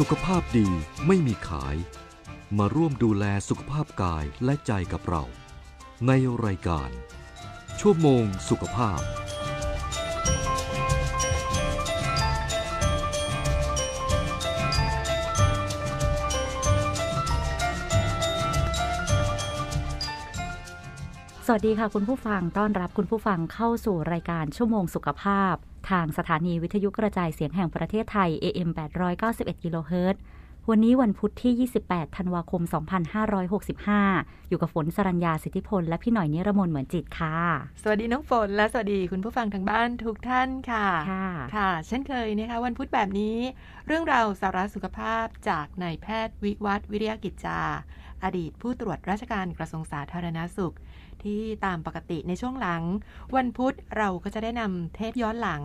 สุขภาพดีไม่มีขาย มาร่วมดูแลสุขภาพกายและใจกับเรา ในรายการ ชั่วโมงสุขภาพ สวัสดีค่ะคุณผู้ฟังต้อนรับคุณผู้ฟังเข้าสู่รายการชั่วโมงสุขภาพ ทางสถานีวิทยุกระจายเสียงแห่งประเทศไทย AM 891กิโลเฮิรตซ์วันนี้วันพุธที่ 28 ธันวาคม 2565 อยู่กับฝนสรัญญาสิทธิพล และพี่หน่อยนิรมนเหมือนจิตค่ะ สวัสดีน้องฝนและสวัสดีคุณผู้ฟังทางบ้านทุกท่านค่ะ ค่ะค่ะเช่นเคยนะคะวันพุธแบบนี้ เรื่องราวสาระสุขภาพจากนายแพทย์วิวัฒน์วิริยกิจจา อดีตผู้ตรวจราชการกระทรวงสาธารณาสุข ที่ตามปกติในช่วงหลัง วันพุธเราก็จะได้นำเทปย้อนหลัง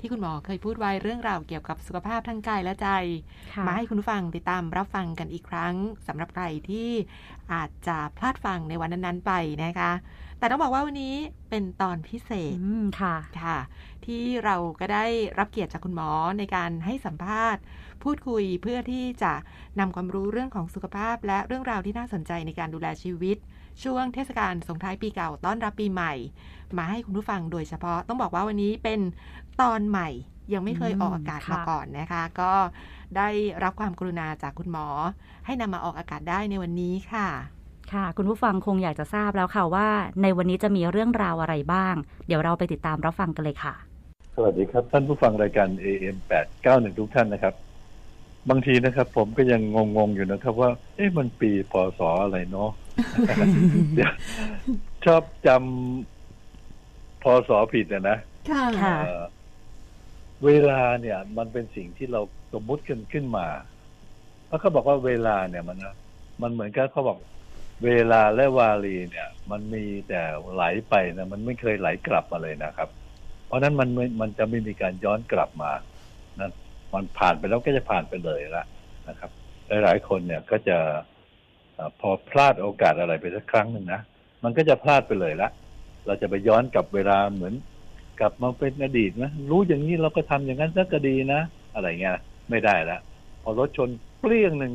ที่คุณหมอเคยพูดไว้เรื่องราวเกี่ยวกับสุขภาพทางกายและใจค่ะมาให้คุณผู้ฟังติดตามรับฟังกันอีกครั้งสำหรับใครที่อาจจะพลาดฟังในวันนั้นๆไปนะคะ แต่ต้องบอกว่าวันนี้เป็นตอนพิเศษอืมค่ะค่ะ ที่เราก็ได้รับเกียรติจากคุณหมอในการให้สัมภาษณ์ พูดคุยเพื่อที่จะนำความรู้เรื่องของสุขภาพ และเรื่องราวที่น่าสนใจในการดูแลชีวิต ช่วงเทศกาลส่งท้ายปีเก่าต้อนรับปีใหม่ มาให้คุณผู้ฟังโดยเฉพาะต้องบอกว่าวันนี้เป็นตอนใหม่ยังไม่เคยอืมออกอากาศค่ะมาก่อนนะคะ ก็ได้รับความกรุณาจากคุณหมอ ให้นำมาออกอากาศได้ในวันนี้ค่ะ ค่ะ คุณผู้ฟังคงอยากจะทราบแล้วค่ะว่า ในวันนี้จะมีเรื่องราวอะไรบ้าง เดี๋ยวเราไปติดตามรับฟังกันเลยค่ะ สวัสดีครับ ท่านผู้ฟังรายการ AM 891ทุกท่านนะครับ บางทีนะครับ ผมก็ยังงงๆอยู่นะครับว่า เอ๊ะมันปีพศอะไรเนาะเดี๋ยว ชอบจำพศผิดอะนะค่ะค่ะเอ่อเวลาเนี่ย มันเป็นสิ่งที่เราสมมุติกันขึ้นมา แล้วเขาบอกว่าเวลาเนี่ยมันนะมันเหมือนกับเขาบอกเวลาและวารีเนี่ย มันมีแต่ไหลไปนะมันไม่เคยไหลกลับมาเลยนะครับ เพราะฉะนั้นมันไม่มันจะไม่มีการย้อนกลับมานะมันผ่านไปแล้วก็จะผ่านไปเลยละนะครับ หลายๆคนเนี่ยก็จะเออ พอพลาดโอกาสอะไรไปสักครั้งหนึ่งนะมันก็จะพลาดไปเลยละเราจะไปย้อนกลับเวลาเหมือน กลับมาเป็นอดีตนะรู้อย่างนี้เราก็ทำอย่างนั้นสักก็ดีนะ อะไรเงี้ยไม่ได้ละพอรถชนเปรี้ยงหนึ่ง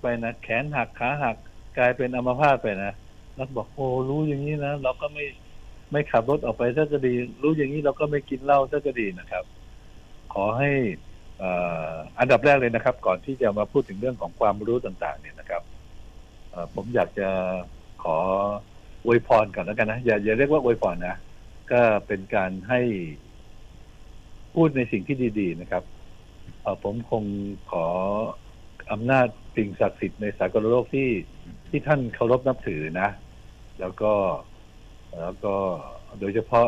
ไปนะแขนหักขาหักกลายเป็นอัมพาตไปนะแล้วก็บอกโอ้รู้อย่างนี้นะเราก็ไม่ไม่ขับรถออกไปสักก็ดี รู้อย่างนี้เราก็ไม่กินเหล้าสักก็ดีนะครับ ขอให้อันดับแรกเลยนะครับ ก่อนที่จะมาพูดถึงเรื่องของความรู้ต่าง ๆ เนี่ยนะครับ ผมอยากจะขออวยพรก่อนแล้วกันนะอย่าอย่าเรียกว่าอวยพรนะก็เป็นการให้พูดในสิ่งที่ดี ๆ นะครับผมคงขออำนาจสิ่งศักดิ์สิทธิ์ในสากลโลกที่ที่ท่านเคารพนับถือนะ แล้วก็แล้วก็โดยเฉพาะ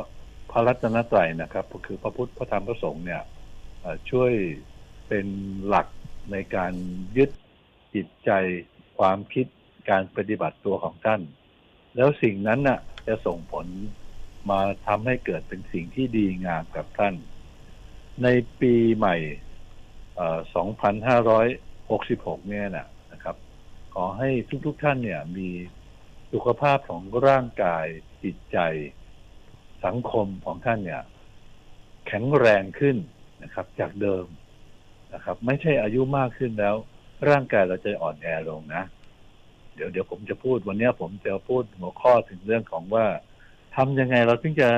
พระรัตนตรัยนะครับก็คือพระพุทธพระธรรมพระสงฆ์เนี่ยช่วยเป็นหลักในการยึดจิตใจความคิด การปฏิบัติตัวของท่าน แล้วสิ่งนั้นน่ะ จะส่งผลมาทำให้เกิดเป็นสิ่งที่ดีงามกับท่าน ในปีใหม่ 2566 เนี่ยนะนะครับ ขอให้ทุกๆทท่านเนี่ยมีสุขภาพของร่างกายจิตใจ สังคมของท่านเนี่ย แข็งแรงขึ้นนะครับ จากเดิมนะครับ ไม่ใช่อายุมากขึ้นแล้ว ร่างกายเราจะอ่อนแอลงนะ ดี๋ยวเดี๋ยวผมจะพูดวันนี้ผมจะพูดหัวข้อถึงเรื่องของว่าทำยังไงเราถึงจะ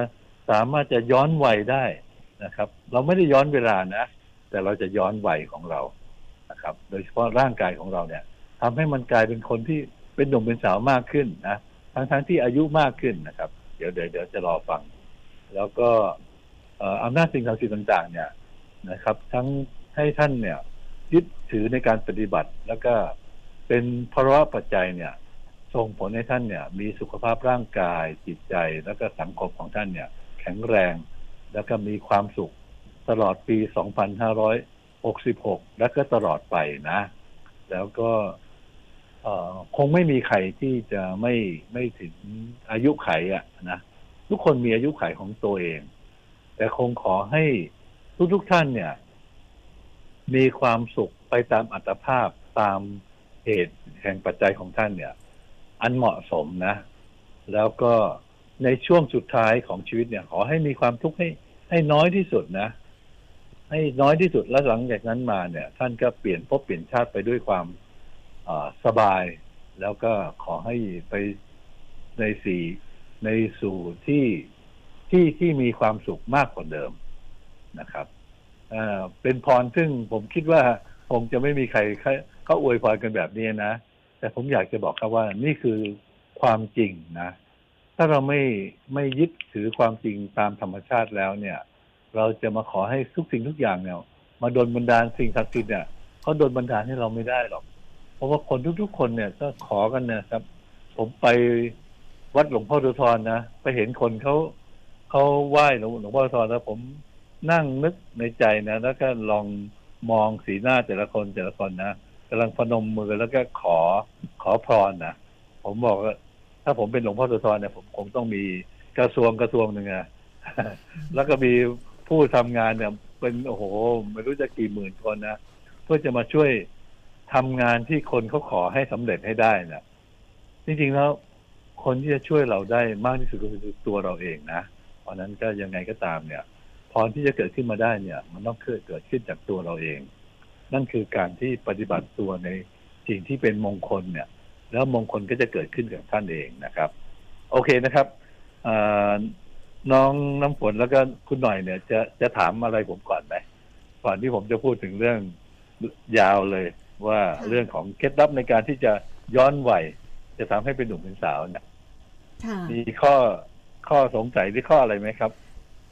สามารถจะย้อนวัยได้นะครับ เราไม่ได้ย้อนเวลานะ แต่เราจะย้อนวัยของเรานะครับ โดยเฉพาะร่างกายของเราเนี่ยทำให้มันกลายเป็นคนที่เป็นหนุ่มเป็นสาวมากขึ้นนะทั้งทั้งที่อายุมากขึ้นนะครับ เดี๋ยวเดี๋ยวเดี๋ยวจะรอฟัง แล้วก็เอ่ออำนาจสิ่งศักดิ์สิทธิ์ต่าง ๆ เนี่ยนะครับ ทั้งให้ท่านเนี่ยยึดถือในการปฏิบัติแล้วก็ เป็นภาวะปัจจัยเนี่ยส่งผลให้ท่านเนี่ย มีสุขภาพร่างกายจิตใจแล้วก็สังคมของท่านเนี่ย แข็งแรง แล้วก็มีความสุขตลอดปี 2566 แล้วก็ตลอดไปนะ แล้วก็คงไม่มีใครที่จะไม่ไม่ถึงอายุไขอะนะทุกคนมีอายุไขของตัวเอง แต่คงขอให้ทุกๆทท่านเนี่ย มีความสุขไปตามอัตภาพตาม เหตุแห่งปัจจัยของท่านเนี่ย อันเหมาะสมนะ แล้วก็ในช่วงสุดท้ายของชีวิตเนี่ย ขอให้มีความทุกข์ให้ให้น้อยที่สุดนะ ให้น้อยที่สุดแล้วหลังจากนั้นมาเนี่ย ท่านก็เปลี่ยนภพเปลี่ยนชาติไปด้วยความอสบาย แล้วก็ขอให้ไปในสี่ในสู่ที่ที่ที่มีความสุขมากกว่าเดิมนะครับเป็นพรซึ่งผมคิดว่า คงจะไม่มีใครเขาอวยพรกันแบบนี้นะ แต่ผมอยากจะบอกครับว่านี่คือความจริงนะ ถ้าเราไม่ไม่ยึดถือความจริงตามธรรมชาติแล้วเนี่ย เราจะมาขอให้ทุกสิ่งทุกอย่างเนี่ย มาดลบันดาลสิ่งศักดิ์สิทธิ์เนี่ยเขาดลบันดาลให้เราไม่ได้หรอก เพราะว่าคนทุกๆ คนเนี่ยก็ขอกันนะครับ ผมไปวัดหลวงพ่อโสธรนะไปเห็นคนเขาเขาไหว้หลวงหลวงพ่อโสธรแล้วผมนั่งนึกในใจนะแล้วก็ลอง มองสีหน้าแต่ละคนแต่ละคนนะกำลังพนมมือแล้วก็ขอขอพรนะผมบอกว่าถ้าผมเป็นหลวงพ่อโสธรเนี่ยผมคงต้องมีกระทรวงกระทรวงหนึ่งอะแล้วก็มีผู้ทำงานเนี่ย เป็นโอ้โหไม่รู้จะกี่หมื่นคนนะเพื่อจะมาช่วยทำงานที่คนเขาขอให้สำเร็จให้ได้นะจริงๆแล้วคนที่จะช่วยเราได้มากที่สุดก็คือตัวเราเองนะเพราะนั้นก็ยังไงก็ตามเนี่ย พรที่จะเกิดขึ้นมาได้เนี่ย มันต้องเกิดเกิดขึ้นจากตัวเราเอง นั่นคือการที่ปฏิบัติตัวในสิ่งที่เป็นมงคลเนี่ย แล้วมงคลก็จะเกิดขึ้นกับท่านเองนะครับ โอเคนะครับอ่าน้องน้ำฝนแล้วก็คุณหน่อยเนี่ย จะจะถามอะไรผมก่อนไหมก่อนที่ผมจะพูดถึงเรื่องยาวเลยว่าค่ะเรื่องของเคล็ดลับในการที่จะย้อนวัยจะทำให้เป็นหนุ่มเป็นสาวเนี่ยค่ะมีข้อข้อสงสัยหรือข้ออะไรไหมครับ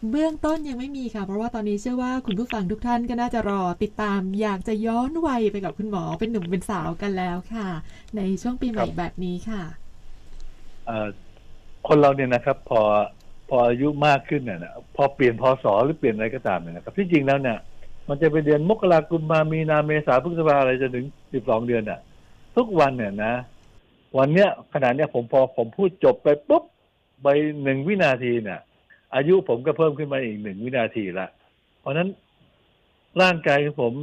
เบื้องต้นยังไม่มีค่ะ เพราะว่าตอนนี้เชื่อว่าคุณผู้ฟังทุกท่านก็น่าจะรอติดตาม อยากจะย้อนวัยไปกับคุณหมอเป็นหนุ่มเป็นสาวกันแล้วค่ะ ในช่วงปีใหม่แบบนี้ค่ะคนเราเนี่ยนะครับ พอพออายุมากขึ้นเนี่ยนะพอเปลี่ยนพศหรือเปลี่ยนอะไรก็ตามเนี่ยนะครับ ที่จริงแล้วเนี่ย มันจะไปเดือนมกราคมมามีนาเมษาพฤษภาอะไรจนถึงสิบสองเดือนอะ ทุกวันเนี่ยนะ วันเนี้ยขนาดเนี้ยผมพอผมพูดจบไปปุ๊บไปหนึ่งวินาทีเนี่ย อายุผมก็เพิ่มขึ้นมาอีกหนึ่งวินาทีละ เพราะนั้นร่างกายของผม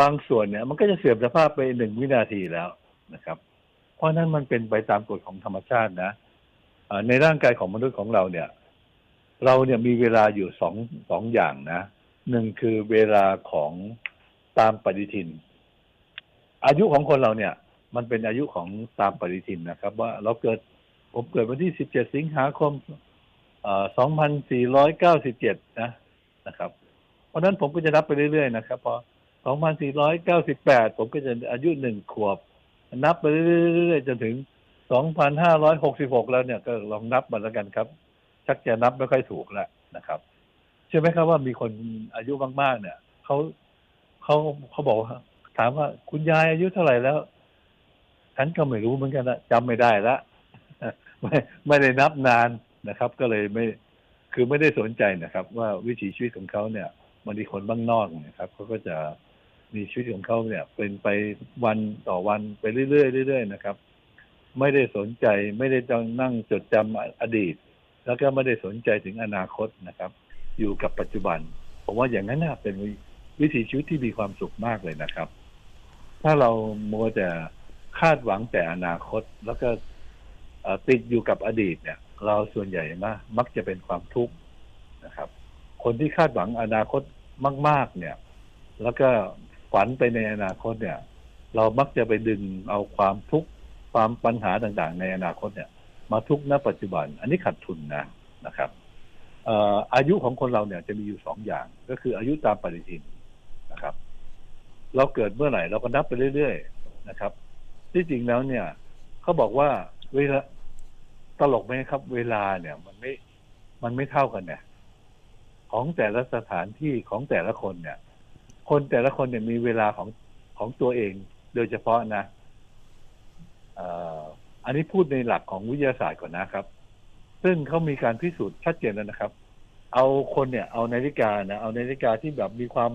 บางส่วนเนี่ย มันก็จะเสื่อมสภาพไปหนึ่งวินาทีแล้วนะครับ เพราะนั้นมันเป็นไปตามกฎของธรรมชาตินะในร่างกายของมนุษย์ของเราเนี่ย เราเนี่ยมีเวลาอยู่สองสองอย่างนะหนึ่งคือเวลาของตามปฏิทิน อายุของคนเราเนี่ย มันเป็นอายุของตามปฏิทินนะครับ ว่าเราเกิดผมเกิดวันที่สิบเจ็ดสิงหาคม สองพันะนะครับ เพราะนั้นผมก็จะนับไปเรื่อยๆนะครับพอสองพันสี่ร้อยเก้าสิบแปดผมก็จะอายุหนึ่งขวบ นับไปเรื่อยๆจนถึง 2,566 แล้วเนี่ยก็ลองนับมาแล้วกันครับ ชักจะนับไม่ค่อยถูกแล้วนะครับ เชื่อไหมครับว่ามีคนอายุมากๆ เนี่ยเขาเขาเขาบอกว่าถามว่าคุณยายอายุเท่าไหร่แล้ว ฉันก็ไม่รู้เหมือนกันนะจำไม่ได้ละไม่ไม่ได้นับนาน นะครับ ก็เลยไม่คือไม่ได้สนใจนะครับ ว่าวิถีชีวิตของเขาเนี่ยบางทีคนบ้างนอกนะครับเขาก็จะมีชีวิตของเขาเนี่ย เป็นไปวันต่อวันไปเรื่อยๆเรื่อยๆนะครับ ไม่ได้สนใจไม่ได้ต้องนั่งจดจำอดีต แล้วก็ไม่ได้สนใจถึงอนาคตนะครับ อยู่กับปัจจุบันผมว่าอย่างนั้นนะเป็นวิถีชีวิตที่มีความสุขมากเลยนะครับ ถ้าเรามัวแต่คาดหวังแต่อนาคต แล้วก็ติดอยู่กับอดีตเนี่ย เราส่วนใหญ่นะมักจะเป็นความทุกข์นะครับ คนที่คาดหวังอนาคตมาก ๆ เนี่ย แล้วก็ฝันไปในอนาคตเนี่ย เรามักจะไปดึงเอาความทุกข์ความปัญหาต่างๆ ในอนาคตเนี่ย มาทุกข์ณปัจจุบัน อันนี้ขาดทุนนะนะครับเอ่ออายุของคนเราเนี่ยจะมีอยู่สองอย่าง ก็คืออายุตามปฏิทินนะครับ เราเกิดเมื่อไหร่เราก็นับไปเรื่อยๆนะครับ ที่จริงแล้วเนี่ยเขาบอกว่าเวลา ตลกไหมครับ เวลาเนี่ย มันไม่มันไม่เท่ากันเนี่ยของแต่ละสถานที่ของแต่ละคนเนี่ย คนแต่ละคนเนี่ยมีเวลาของของตัวเอง โดยเฉพาะนะอ่ออันนี้พูดในหลักของวิทยาศาสตร์ก่อนนะครับ ซึ่งเขามีการพิสูจน์ชัดเจนแล้วนะครับ เอาคนเนี่ย เอานาฬิกานะเอานาฬิกาที่แบบมีความ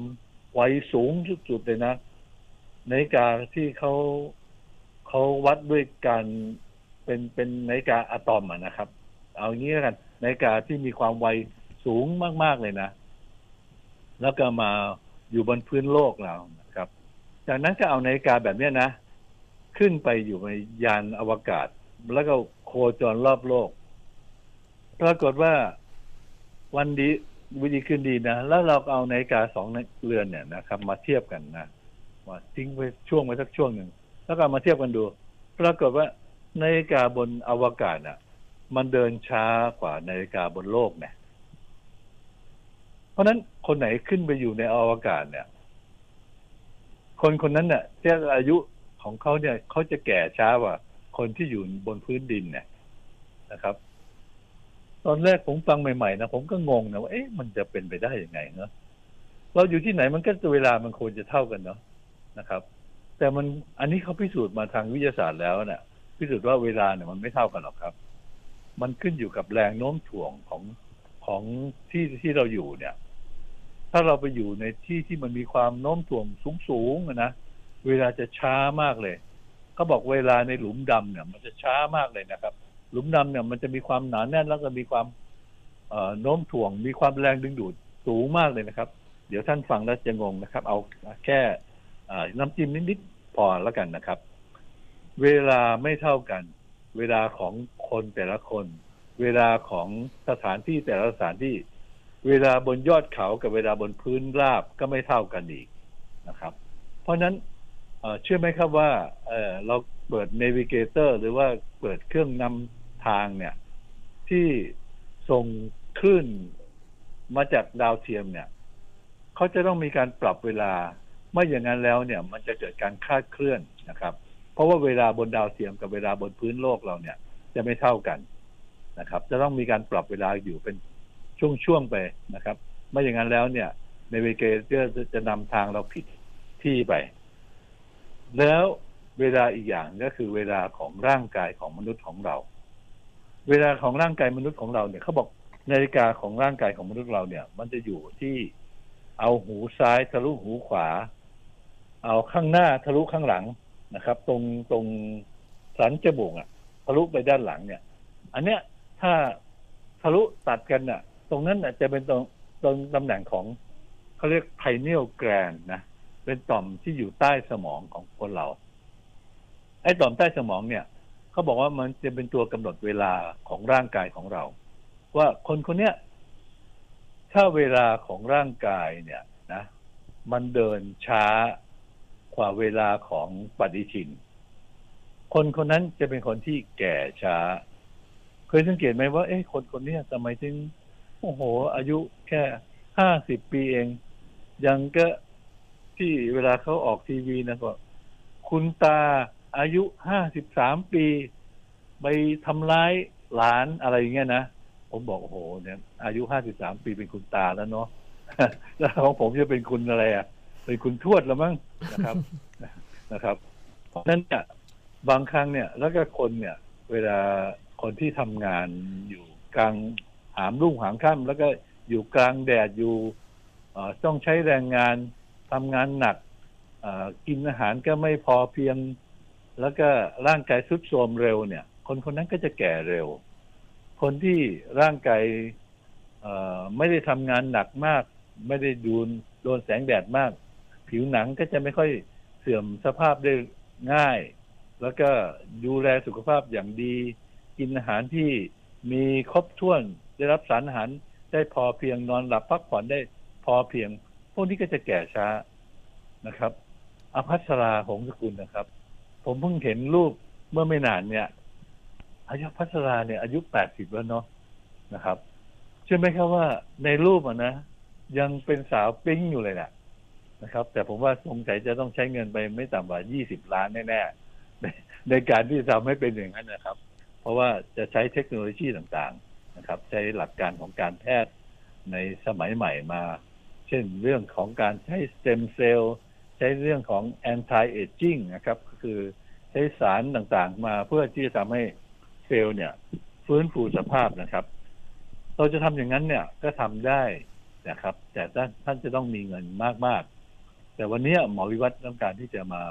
ไวสูงสุดๆเลยนะนาฬิกาที่เขาเขาวัดด้วยการ เป็นเป็นนาฬิกาอะตอมอะนะครับ เอางี้แล้วกันนาฬิกาที่มีความไวสูงมาก ๆ เลยนะ แล้วก็มาอยู่บนพื้นโลกเรานะครับ จากนั้นก็เอานาฬิกาแบบเนี้ยนะ ขึ้นไปอยู่ในยานอวกาศ แล้วก็โคจรรอบโลก ปรากฏว่าวันดีวิธีขึ้นดีนะ แล้วเราเอานาฬิกาสองเรือนเนี่ยนะครับ มาเทียบกันนะว่าทิ้งไปช่วงไว้สักช่วงหนึ่งแล้วก็มาเทียบกันดู ปรากฏว่า นาฬิกาบนอวกาศน่ะ มันเดินช้ากว่านาฬิกาบนโลกเนี่ยเพราะนั้นคนไหนขึ้นไปอยู่ในอวกาศเนี่ย คนคนนั้นเนี่ยที่อายุของเขาเนี่ยเขาจะแก่ช้ากว่า คนที่อยู่บนพื้นดินเนี่ยนะครับ ตอนแรกผมฟังใหม่ๆนะผมก็งงนะว่าเอ๊ะมันจะเป็นไปได้ยังไงเนาะเราอยู่ที่ไหนมันก็เวลามันควรจะเท่ากันเนาะนะครับ แต่มันอันนี้เขาพิสูจน์มาทางวิทยาศาสตร์แล้วเนี่ย พิสูจน์ว่าเวลาเนี่ยมันไม่เท่ากันหรอกครับ มันขึ้นอยู่กับแรงโน้มถ่วงของของที่ที่เราอยู่เนี่ย ถ้าเราไปอยู่ในที่ที่มันมีความโน้มถ่วงสูงๆอะนะเวลาจะช้ามากเลยเขาบอกเวลาในหลุมดำเนี่ย มันจะช้ามากเลยนะครับ หลุมดำเนี่ย มันจะมีความหนาแน่นแล้วก็มีความเอ่อโน้มถ่วง มีความแรงดึงดูดสูงมากเลยนะครับ เดี๋ยวท่านฟังแล้วจะงงนะครับ เอาแค่น้ำจิ้มนิดๆพอแล้วกันนะครับ เวลาไม่เท่ากัน เวลาของคนแต่ละคน เวลาของสถานที่แต่ละสถานที่ เวลาบนยอดเขากับเวลาบนพื้นราบก็ไม่เท่ากันอีกนะครับ เพราะนั้นเชื่อไหมครับว่าเเราเปิด Navigator หรือว่าเปิดเครื่องนำทางเนี่ย ที่ส่งคลื่นมาจากดาวเทียมเนี่ยเขาจะต้องมีการปรับเวลาไม่อย่างนั้นแล้วเนี่ย มันจะเกิดการคลาดเคลื่อนนะครับ เพราะว่าเวลาบนดาวเทียมกับเวลาบนพื้นโลกเราเนี่ย จะไม่เท่ากันนะครับ จะต้องมีการปรับเวลาอยู่เป็นช่วงๆไปนะครับ ไม่อย่างนั้นแล้วเนี่ยในเวเกเตอร์จะนำทางเราผิดที่ไป แล้วเวลาอีกอย่างก็คือเวลาของร่างกายของมนุษย์ของเรา เวลาของร่างกายมนุษย์ของเราเนี่ยเขาบอกนาฬิกาของร่างกายของมนุษย์เราเนี่ย มันจะอยู่ที่เอาหูซ้ายทะลุหูขวา เอาข้างหน้าทะลุข้างหลัง นะครับ ตรงตรงสันจมูกอะทะลุไปด้านหลังเนี่ย อันเนี้ยถ้าทะลุตัดกันน่ะ ตรงนั้นน่ะจะเป็นตรงตรงตำแหน่งของเขาเรียกไพเนียลแกรนนะเป็นต่อมที่อยู่ใต้สมองของคนเรา ไอ้ต่อมใต้สมองเนี่ยเขาบอกว่ามันจะเป็นตัวกำหนดเวลาของร่างกายของเรา ว่าคนคนเนี้ยถ้าเวลาของร่างกายเนี่ยนะ มันเดินช้า กว่าเวลาของปฏิทิน คนคนนั้นจะเป็นคนที่แก่ช้า เคยสังเกตไหมว่า เอ๊ะคนคนนี้ทำไมถึงโอ้โห อายุแค่ห้าสิบปีเอง ยังก็ที่เวลาเขาออกทีวีนะก็ คุณตาอายุห้าสิบสามปี ไปทำร้ายหลานอะไรอย่างเงี้ยนะ ผมบอกโอ้โหเนี่ย อายุห้าสิบสามปีเป็นคุณตาแล้วเนาะแล้วของผมจะเป็นคุณอะไรอะ เป็นคุณทวดแล้วมั้งนะครับนะครับเพราะฉะนั้นเนี่ยบางครั้งเนี่ย แล้วก็คนเนี่ย เวลาคนที่ทำงานอยู่กลางหามรุ่งหามค่ำแล้วก็อยู่กลางแดดอยู่ต้องใช้แรงงานทำงานหนักกินอาหารก็ไม่พอเพียง แล้วก็ร่างกายทรุดโทรมเร็วเนี่ย คนคนนั้นก็จะแก่เร็ว คนที่ร่างกายไม่ได้ทำงานหนักมาก ไม่ได้ดูนโดนแสงแดดมาก ผิวหนังก็จะไม่ค่อยเสื่อมสภาพได้ง่าย แล้วก็ดูแลสุขภาพอย่างดี กินอาหารที่มีครบถ้วนได้รับสารอาหารได้พอเพียงนอนหลับพักผ่อนได้พอเพียง พวกนี้ก็จะแก่ช้านะครับอภัสราหงสกุลนะครับ ผมเพิ่งเห็นรูปเมื่อไม่นานเนี่ยอายุพัสราเนี่ย อายุแปดสิบแล้วเนาะนะครับเชื่อไหมครับว่าในรูปอะนะยังเป็นสาวปิ๊งอยู่เลยนะ นะครับ แต่ผมว่าสงสัยจะต้องใช้เงินไปไม่ต่ำกว่ายี่สิบล้านแน่ๆในในการที่จะทำให้เป็นอย่างนั้นนะครับ เพราะว่าจะใช้เทคโนโลยีต่างๆนะครับ ใช้หลักการของการแพทย์ในสมัยใหม่มา เช่นเรื่องของการใช้สเต็มเซลล์ใช้เรื่องของ anti aging นะครับ ก็คือใช้สารต่างๆ มาเพื่อที่จะทำให้เซลล์เนี่ย ฟื้นฟูสภาพนะครับ เราจะทำอย่างนั้นเนี่ยก็ทำได้นะครับ แต่ท่านท่านจะต้องมีเงินมากๆ แต่วันนี้หมอวิวัฒน์ต้องการที่จะมา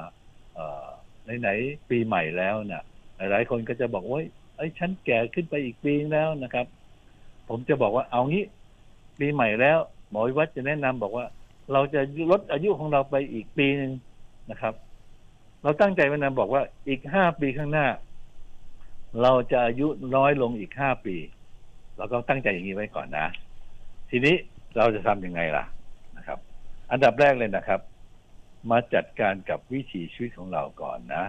ไหนๆปีใหม่แล้วเนี่ยหลายๆคนก็จะบอกว่าไอ้ฉันแก่ขึ้นไปอีกปีแล้วนะครับ ผมจะบอกว่าเอางี้ปีใหม่แล้ว หมอวิวัฒน์จะแนะนำบอกว่า เราจะลดอายุของเราไปอีกปีหนึ่งนะครับ เราตั้งใจไว้นะบอกว่าอีกห้าปีข้างหน้า เราจะอายุน้อยลงอีกห้าปีเราก็ตั้งใจอย่างนี้ไว้ก่อนนะ ทีนี้เราจะทำยังไงล่ะนะครับ อันดับแรกเลยนะครับ มาจัดการกับวิถีชีวิตของเราก่อนนะ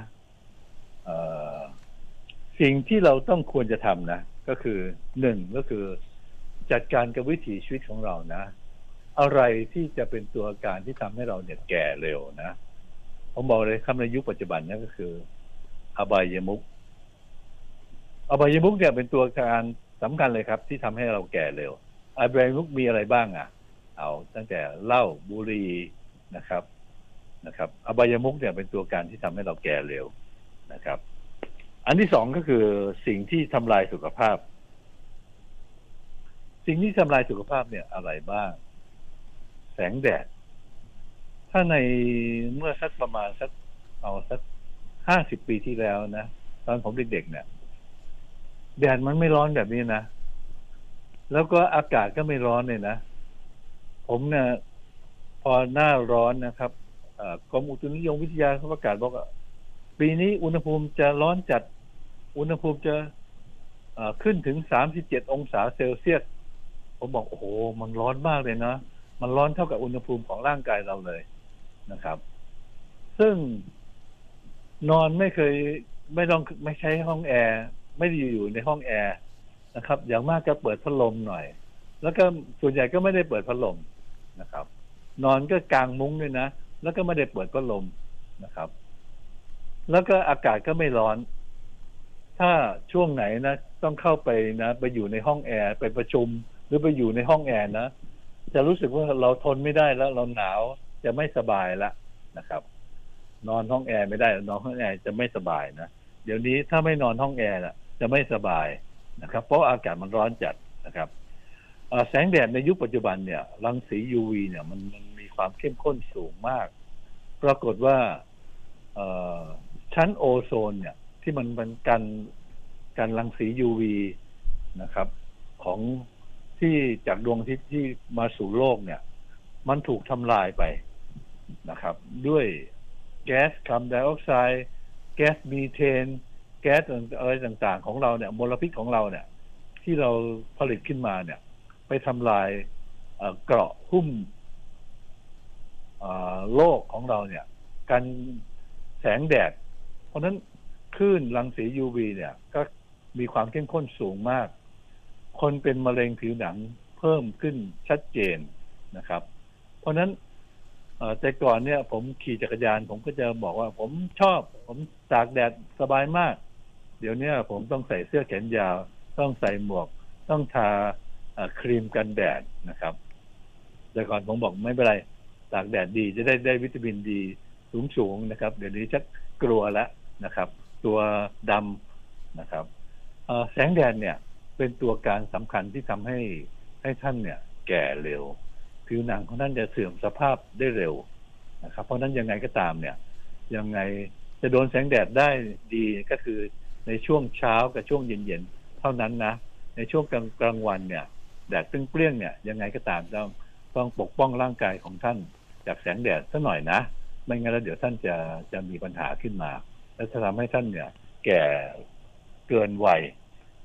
สิ่งที่เราต้องควรจะทำนะ ก็คือหนึ่งก็คือ จัดการกับวิถีชีวิตของเรานะ อะไรที่จะเป็นตัวการที่ทำให้เราเนี่ยแก่เร็วนะผมบอกเลยคำในยุคปัจจุบันนี่นก็คือ อบายมุกอบายมุกเนี่ยเป็นตัวการสำคัญเลยครับ ที่ทำให้เราแก่เร็วอบายมุกมีอะไรบ้างอะ เอาตั้งแต่เหล้าบุหรี่นะครับ นะครับอบายมุกเนี่ยเป็นตัวการที่ทำให้เราแก่เร็วนะครับ อันที่สองก็คือสิ่งที่ทำลายสุขภาพ สิ่งที่ทำลายสุขภาพเนี่ยอะไรบ้าง แสงแดด ถ้าในเมื่อสักประมาณสักเอาสักห้าสิบปีที่แล้วนะตอนผมเด็กๆเนี่ยแดดมันไม่ร้อนแบบนี้นะ แล้วก็อากาศก็ไม่ร้อนเลยนะ ผมเนี่ยพอหน้าร้อนนะครับ กรมอุตุนิยมวิทยาเขาประกาศบอกว่าปีนี้อุณหภูมิจะร้อนจัด อุณหภูมิจะขึ้นถึงสามสิบเจ็ดองศาเซลเซียส ผมบอกโอ้โห มันร้อนมากเลยนะ มันร้อนเท่ากับอุณหภูมิของร่างกายเราเลยนะครับ ซึ่งนอนไม่เคยไม่ต้องไม่ใช้ห้องแอร์ ไม่ได้อยู่ในห้องแอร์นะครับ อย่างมากก็เปิดพัดลมหน่อย แล้วก็ส่วนใหญ่ก็ไม่ได้เปิดพัดลมนะครับ นอนก็กางมุ้งด้วยนะ แล้วก็ไม่ได้เปิดพัดลมนะครับ แล้วก็อากาศก็ไม่ร้อน ถ้าช่วงไหนนะต้องเข้าไปนะไปอยู่ในห้องแอร์ไปประชุม หรือไปอยู่ในห้องแอร์นะจะรู้สึกว่าเราทนไม่ได้แล้วเราหนาวจะไม่สบายละนะครับ นอนห้องแอร์ไม่ได้นอนห้องแอร์จะไม่สบายนะเดี๋ยวนี้ถ้าไม่นอนห้องแอร์ะจะไม่สบายนะครับ เพราะอากาศมันร้อนจัดนะครับแสงแดดในยุคปัจจุบันเนี่ยรังสี UV เนี่ยมันมัน ความเข้มข้นสูงมาก ปรากฏว่าชั้นโอโซนเนี่ย ที่มันมันกันกันรังสี UV นะครับ ของที่จากดวงอาทิตย์ที่มาสู่โลกเนี่ย มันถูกทำลายไปนะครับ ด้วยแก๊สคาร์บอนไดออกไซด์แก๊สมีเทน แก๊สอะไรต่างๆ ของเราเนี่ยมลพิษของเราเนี่ย ที่เราผลิตขึ้นมาเนี่ย ไปทำลายเกราะหุ้ม โลกของเราเนี่ย กันแสงแดด เพราะนั้นคลื่นรังสี UV เนี่ย ก็มีความเข้มข้นสูงมาก คนเป็นมะเร็งผิวหนังเพิ่มขึ้นชัดเจนนะครับ เพราะนั้นแต่ก่อนเนี่ย ผมขี่จักรยาน ผมก็จะบอกว่า ผมชอบ ผมตากแดดสบายมาก เดี๋ยวนี้ผมต้องใส่เสื้อแขนยาว ต้องใส่หมวก ต้องทาครีมกันแดดนะครับ แต่ก่อนผมบอกไม่เป็นไร ตากแดดดีจะได้ได้วิตามินดีสูงสูงนะครับ เดี๋ยวนี้ชักกลัวแล้วนะครับ ตัวดำนะครับแสงแดดเนี่ยเป็นตัวการสำคัญที่ทำให้ให้ท่านเนี่ย แก่เร็ว ผิวหนังของท่านจะเสื่อมสภาพได้เร็วนะครับ เพราะฉะนั้นยังไงก็ตามเนี่ย ยังไงจะโดนแสงแดดได้ดีก็คือในช่วงเช้ากับช่วงเย็นๆเท่านั้นนะ ในช่วงกลางกลางวันเนี่ยแดดเปรี้ยงๆเนี่ยยังไงก็ตามต้องต้องปกป้องร่างกายของท่าน จากแสงแดดสักหน่อยนะ ไม่งั้นแล้วเดี๋ยวท่านจะจะมีปัญหาขึ้นมา และจะทำให้ท่านเนี่ย แก่เกินวัย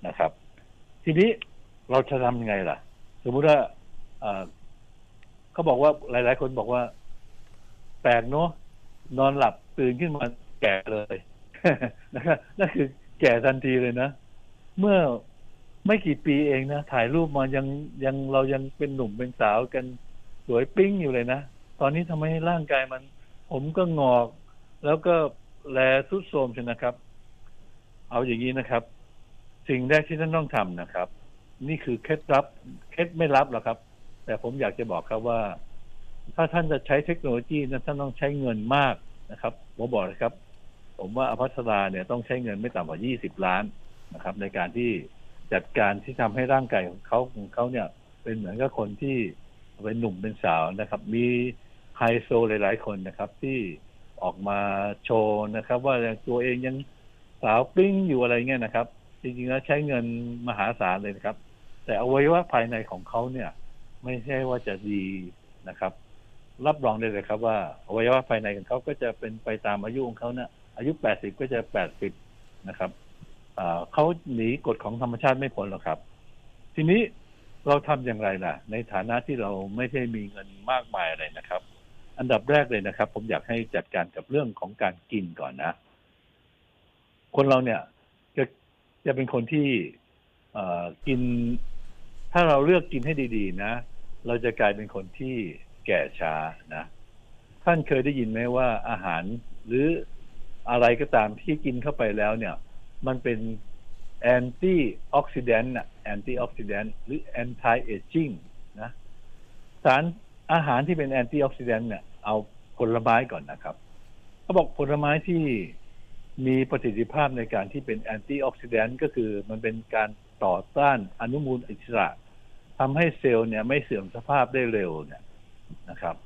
นะครับ ทีนี้เราจะทำยังไงล่ะ สมมุติว่าเอ่อเขาบอกว่าหลาย ๆ คนบอกว่า แปลกเนาะนอนหลับตื่นขึ้นมาแก่เลยนะครับนั่นคือแก่ทันทีเลยนะ เมื่อไม่กี่ปีเองนะ ถ่ายรูปมายังยังเรายังเป็นหนุ่มเป็นสาวกันสวยปิ้งอยู่เลยนะ ตอนนี้ทำไมร่างกายมัน ผมก็งอก แล้วก็แลสุดโทรมใช่นะครับ เอาอย่างนี้นะครับ สิ่งแรกที่ท่านต้องทำนะครับ นี่คือเคล็ดลับเคล็ดไม่ลับหรอกครับ แต่ผมอยากจะบอกครับว่า ถ้าท่านจะใช้เทคโนโลยีนั้นท่านต้องใช้เงินมากนะครับผมบอกเลยครับ ผมว่าอภัสราเนี่ยต้องใช้เงินไม่ต่ำกว่า 20 ล้านนะครับ ในการที่จัดการที่ทำให้ร่างกายของเขาของเขาเนี่ย เป็นเหมือนกับคนที่เป็นหนุ่มเป็นสาวนะครับ มี ไฮโซหลาย ๆ คนนะครับ ที่ออกมาโชว์นะครับ ว่าตัวเองยังสาวปิ้งอยู่อะไรเงี้ยนะครับ จริงๆแล้วใช้เงินมหาศาลเลยนะครับ แต่อวัยวะภายในของเขาเนี่ย ไม่ใช่ว่าจะดีนะครับ รับรองได้เลยครับว่าอวัยวะภายในของเขาก็จะเป็นไปตามอายุของเขาเนี่ยอายุแปดสิบก็จะแปดสิบนะครับเขาหนีกฎของธรรมชาติไม่พ้นหรอกครับ ทีนี้เราทำอย่างไรล่ะ ในฐานะที่เราไม่ได้มีเงินมากมายอะไรนะครับ อันดับแรกเลยนะครับ ผมอยากให้จัดการกับเรื่องของการกินก่อนนะ คนเราเนี่ยจะจะเป็นคนที่เออกิน ถ้าเราเลือกกินให้ดีๆ นะ เราจะกลายเป็นคนที่แก่ช้านะ ท่านเคยได้ยินไหมว่าอาหารหรืออะไรก็ตามที่กินเข้าไปแล้วเนี่ย มันเป็น antioxidant antioxidant หรือ anti-aging นะ สารอาหารที่เป็น antioxidant เนี่ย เอาผลไม้ก่อนนะครับเขาบอกผลไม้ที่มีประสิทธิภาพในการที่เป็นแอนตี้ออกซิแดนต์ก็คือมันเป็นการต่อต้านอนุมูลอิสระทำให้เซลล์เนี่ยไม่เสื่อมสภาพได้เร็วเนี่ยนะครับ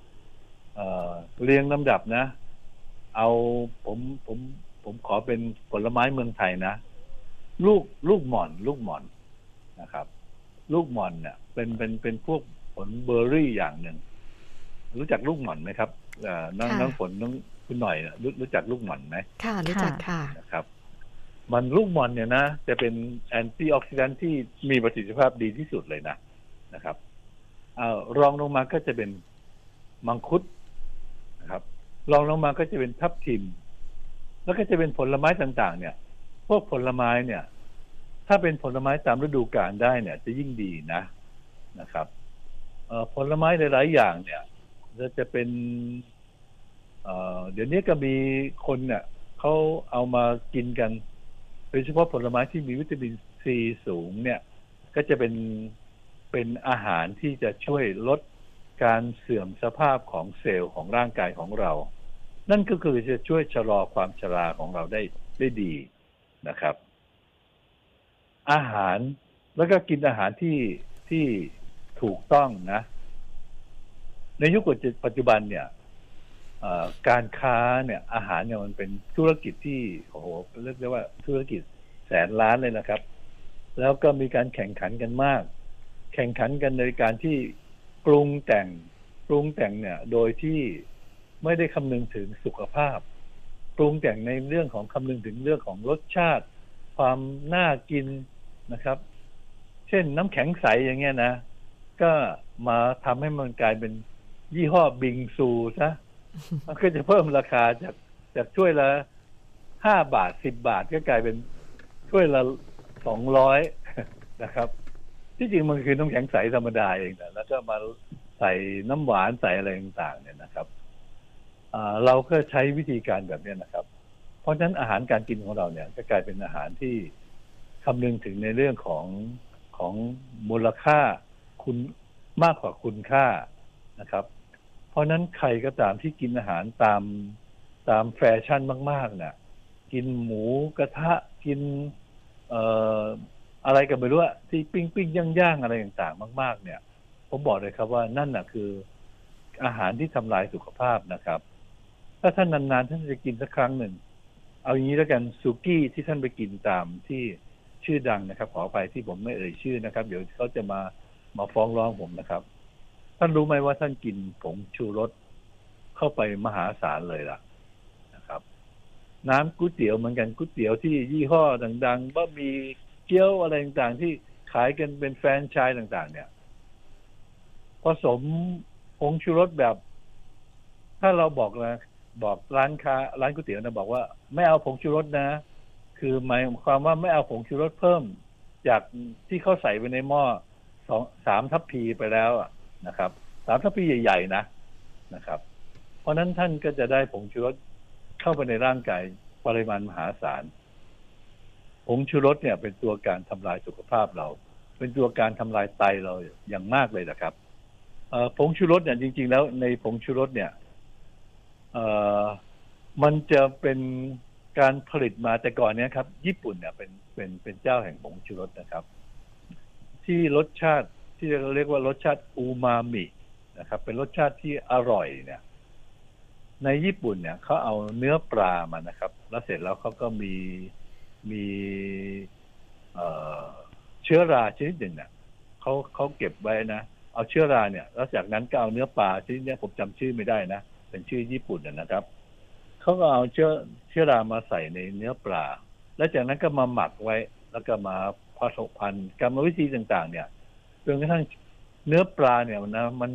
เเรียงลำดับนะ เอาผมผมผมขอเป็นผลไม้เมืองไทยนะ ลูกลูกหม่อน ลูกหม่อนนะครับ ลูกหม่อนเนี่ย เป็นเป็นเป็นพวกผลเบอร์รี่อย่างหนึ่ง รู้จักลูกหม่อนไหมครับเอ่อน้องค่ะน้องฝนน้องคุณหน่อยน่ะรู้รู้จักลูกหม่อนไหมค่ะรู้จักค่ะนะครับ มันลูกหม่อนเนี่ยนะจะเป็นแอนตี้ออกซิแดนต์ที่มีประสิทธิภาพดีที่สุดเลยนะนะครับเอารองลงมาก็จะเป็นมังคุดนะครับ รองลงมาก็จะเป็นทับทิม แล้วก็จะเป็นผลไม้ต่างๆ เนี่ย พวกผลไม้เนี่ย ถ้าเป็นผลไม้ตามฤดูกาลได้เนี่ย จะยิ่งดีนะนะครับเอ่อผลไม้หลายๆอย่างเนี่ย จะจะเป็นเดี๋ยวนี้ก็มีคนเนี่ยเขาเอามากินกันโดยเฉพาะผลไม้ที่มีวิตามินซีสูงเนี่ย ก็จะเป็นเป็นอาหารที่จะช่วยลดการเสื่อมสภาพของเซลล์ของร่างกายของเรา นั่นก็คือจะช่วยชะลอความชราของเราได้ได้ดีนะครับ อาหารแล้วก็กินอาหารที่ที่ถูกต้องนะ ในยุคปัจจุบันเนี่ยการค้าเนี่ยอาหารเนี่ยมันเป็นธุรกิจที่โอ้โหเรียกได้ว่าธุรกิจแสนล้านเลยนะครับ แล้วก็มีการแข่งขันกันมาก แข่งขันกันในการที่ปรุงแต่งปรุงแต่งเนี่ยโดยที่ไม่ได้คำนึงถึงสุขภาพ ปรุงแต่งในเรื่องของคำนึงถึงเรื่องของรสชาติ ความน่ากินนะครับ เช่นน้ำแข็งใสอย่างเงี้ยนะ ก็มาทำให้มันกลายเป็น ยี่ห้อบิงซูซะมันก็จะเพิ่มราคาจากจากถ้วยละห้าบาทสิบบาทก็กลายเป็นถ้วยละสองร้อยนะครับ ที่จริงมันคือน้ำแข็งใสธรรมดาเองนะแล้วก็มาใส่น้ำหวานใส่อะไรต่างๆ เนี่ยนะครับอ่าเราก็ใช้วิธีการแบบเนี้ยนะครับ เพราะฉะนั้นอาหารการกินของเราเนี่ยก็กลายเป็นอาหารที่คำนึงถึงในเรื่องของของมูลค่าคุณมากกว่าคุณค่านะครับ เพราะนั้นใครก็ตามที่กินอาหารตามตามแฟชั่นมากๆเนี่ยกินหมูกระทะกินเอ่ออะไรกันไม่รู้อะที่ปิ้งปิ้งย่างย่างอะไรต่างๆ มาก ๆ เนี่ย ผมบอกเลยครับว่านั่นน่ะคือ อาหารที่ทำลายสุขภาพนะครับ ถ้าท่านนานๆท่านจะกินสักครั้งหนึ่ง เอาอย่างนี้แล้วกันสุกี้ที่ท่านไปกินตามที่ชื่อดังนะครับ ขออภัยที่ผมไม่เอ่ยชื่อนะครับ เดี๋ยวเขาจะมามาฟ้องร้องผมนะครับ ท่านรู้ไหมว่าท่านกินผงชูรสเข้าไปมหาศาลเลยล่ะนะครับ น้ำก๋วยเตี๋ยวเหมือนกันก๋วยเตี๋ยวที่ยี่ห้อดังๆบะหมี่เกี๊ยวอะไรต่างๆ ที่ขายกันเป็นแฟรนไชส์ต่าง ๆ เนี่ย ผสมผงชูรสแบบ ถ้าเราบอกนะบอกร้านค้า ร้านก๋วยเตี๋ยวนะบอกว่าไม่เอาผงชูรสนะ คือหมายความว่าไม่เอาผงชูรสเพิ่ม จากที่เขาใส่ไปในหม้อสองสามทัพพีไปแล้วอะ นะครับสามทัพพีใหญ่ๆนะนะครับ เพราะนั้นท่านก็จะได้ผงชูรสเข้าไปในร่างกายปริมาณมหาศาลผงชูรสเนี่ยเป็นตัวการทำลายสุขภาพเรา เป็นตัวการทำลายไตเราอย่างมากเลยนะครับผงชูรสเนี่ยจริง ๆ แล้วในผงชูรสเนี่ยเอมันจะเป็นการผลิตมาแต่ก่อนเนี้ยครับ ญี่ปุ่นเนี่ยเป็นเป็นเป็นเจ้าแห่งผงชูรสนะครับ ที่รสชาติ ที่เรียกว่ารสชาติอูมามินะครับ เป็นรสชาติที่อร่อยเนี่ย ในญี่ปุ่นเนี่ยเขาเอาเนื้อปลามานะครับ แล้วเสร็จแล้วเขาก็มีมีเชื้อราชนิดหนึ่งเนี่ยเขาเขาเก็บไว้นะเอาเชื้อราเนี่ย แล้วจากนั้นก็เอาเนื้อปลาชนิดนี้ผมจำชื่อไม่ได้นะเป็นชื่อญี่ปุ่นนะนะครับเขาก็เอาเชื้อเชื้อรามาใส่ในเนื้อปลา แล้วจากนั้นก็มาหมักไว้แล้วก็มาผสมพันธุ์กรรมวิธีต่าง ๆ เนี่ย จนกระทั่งเนื้อปลาเนี่ยนะมัน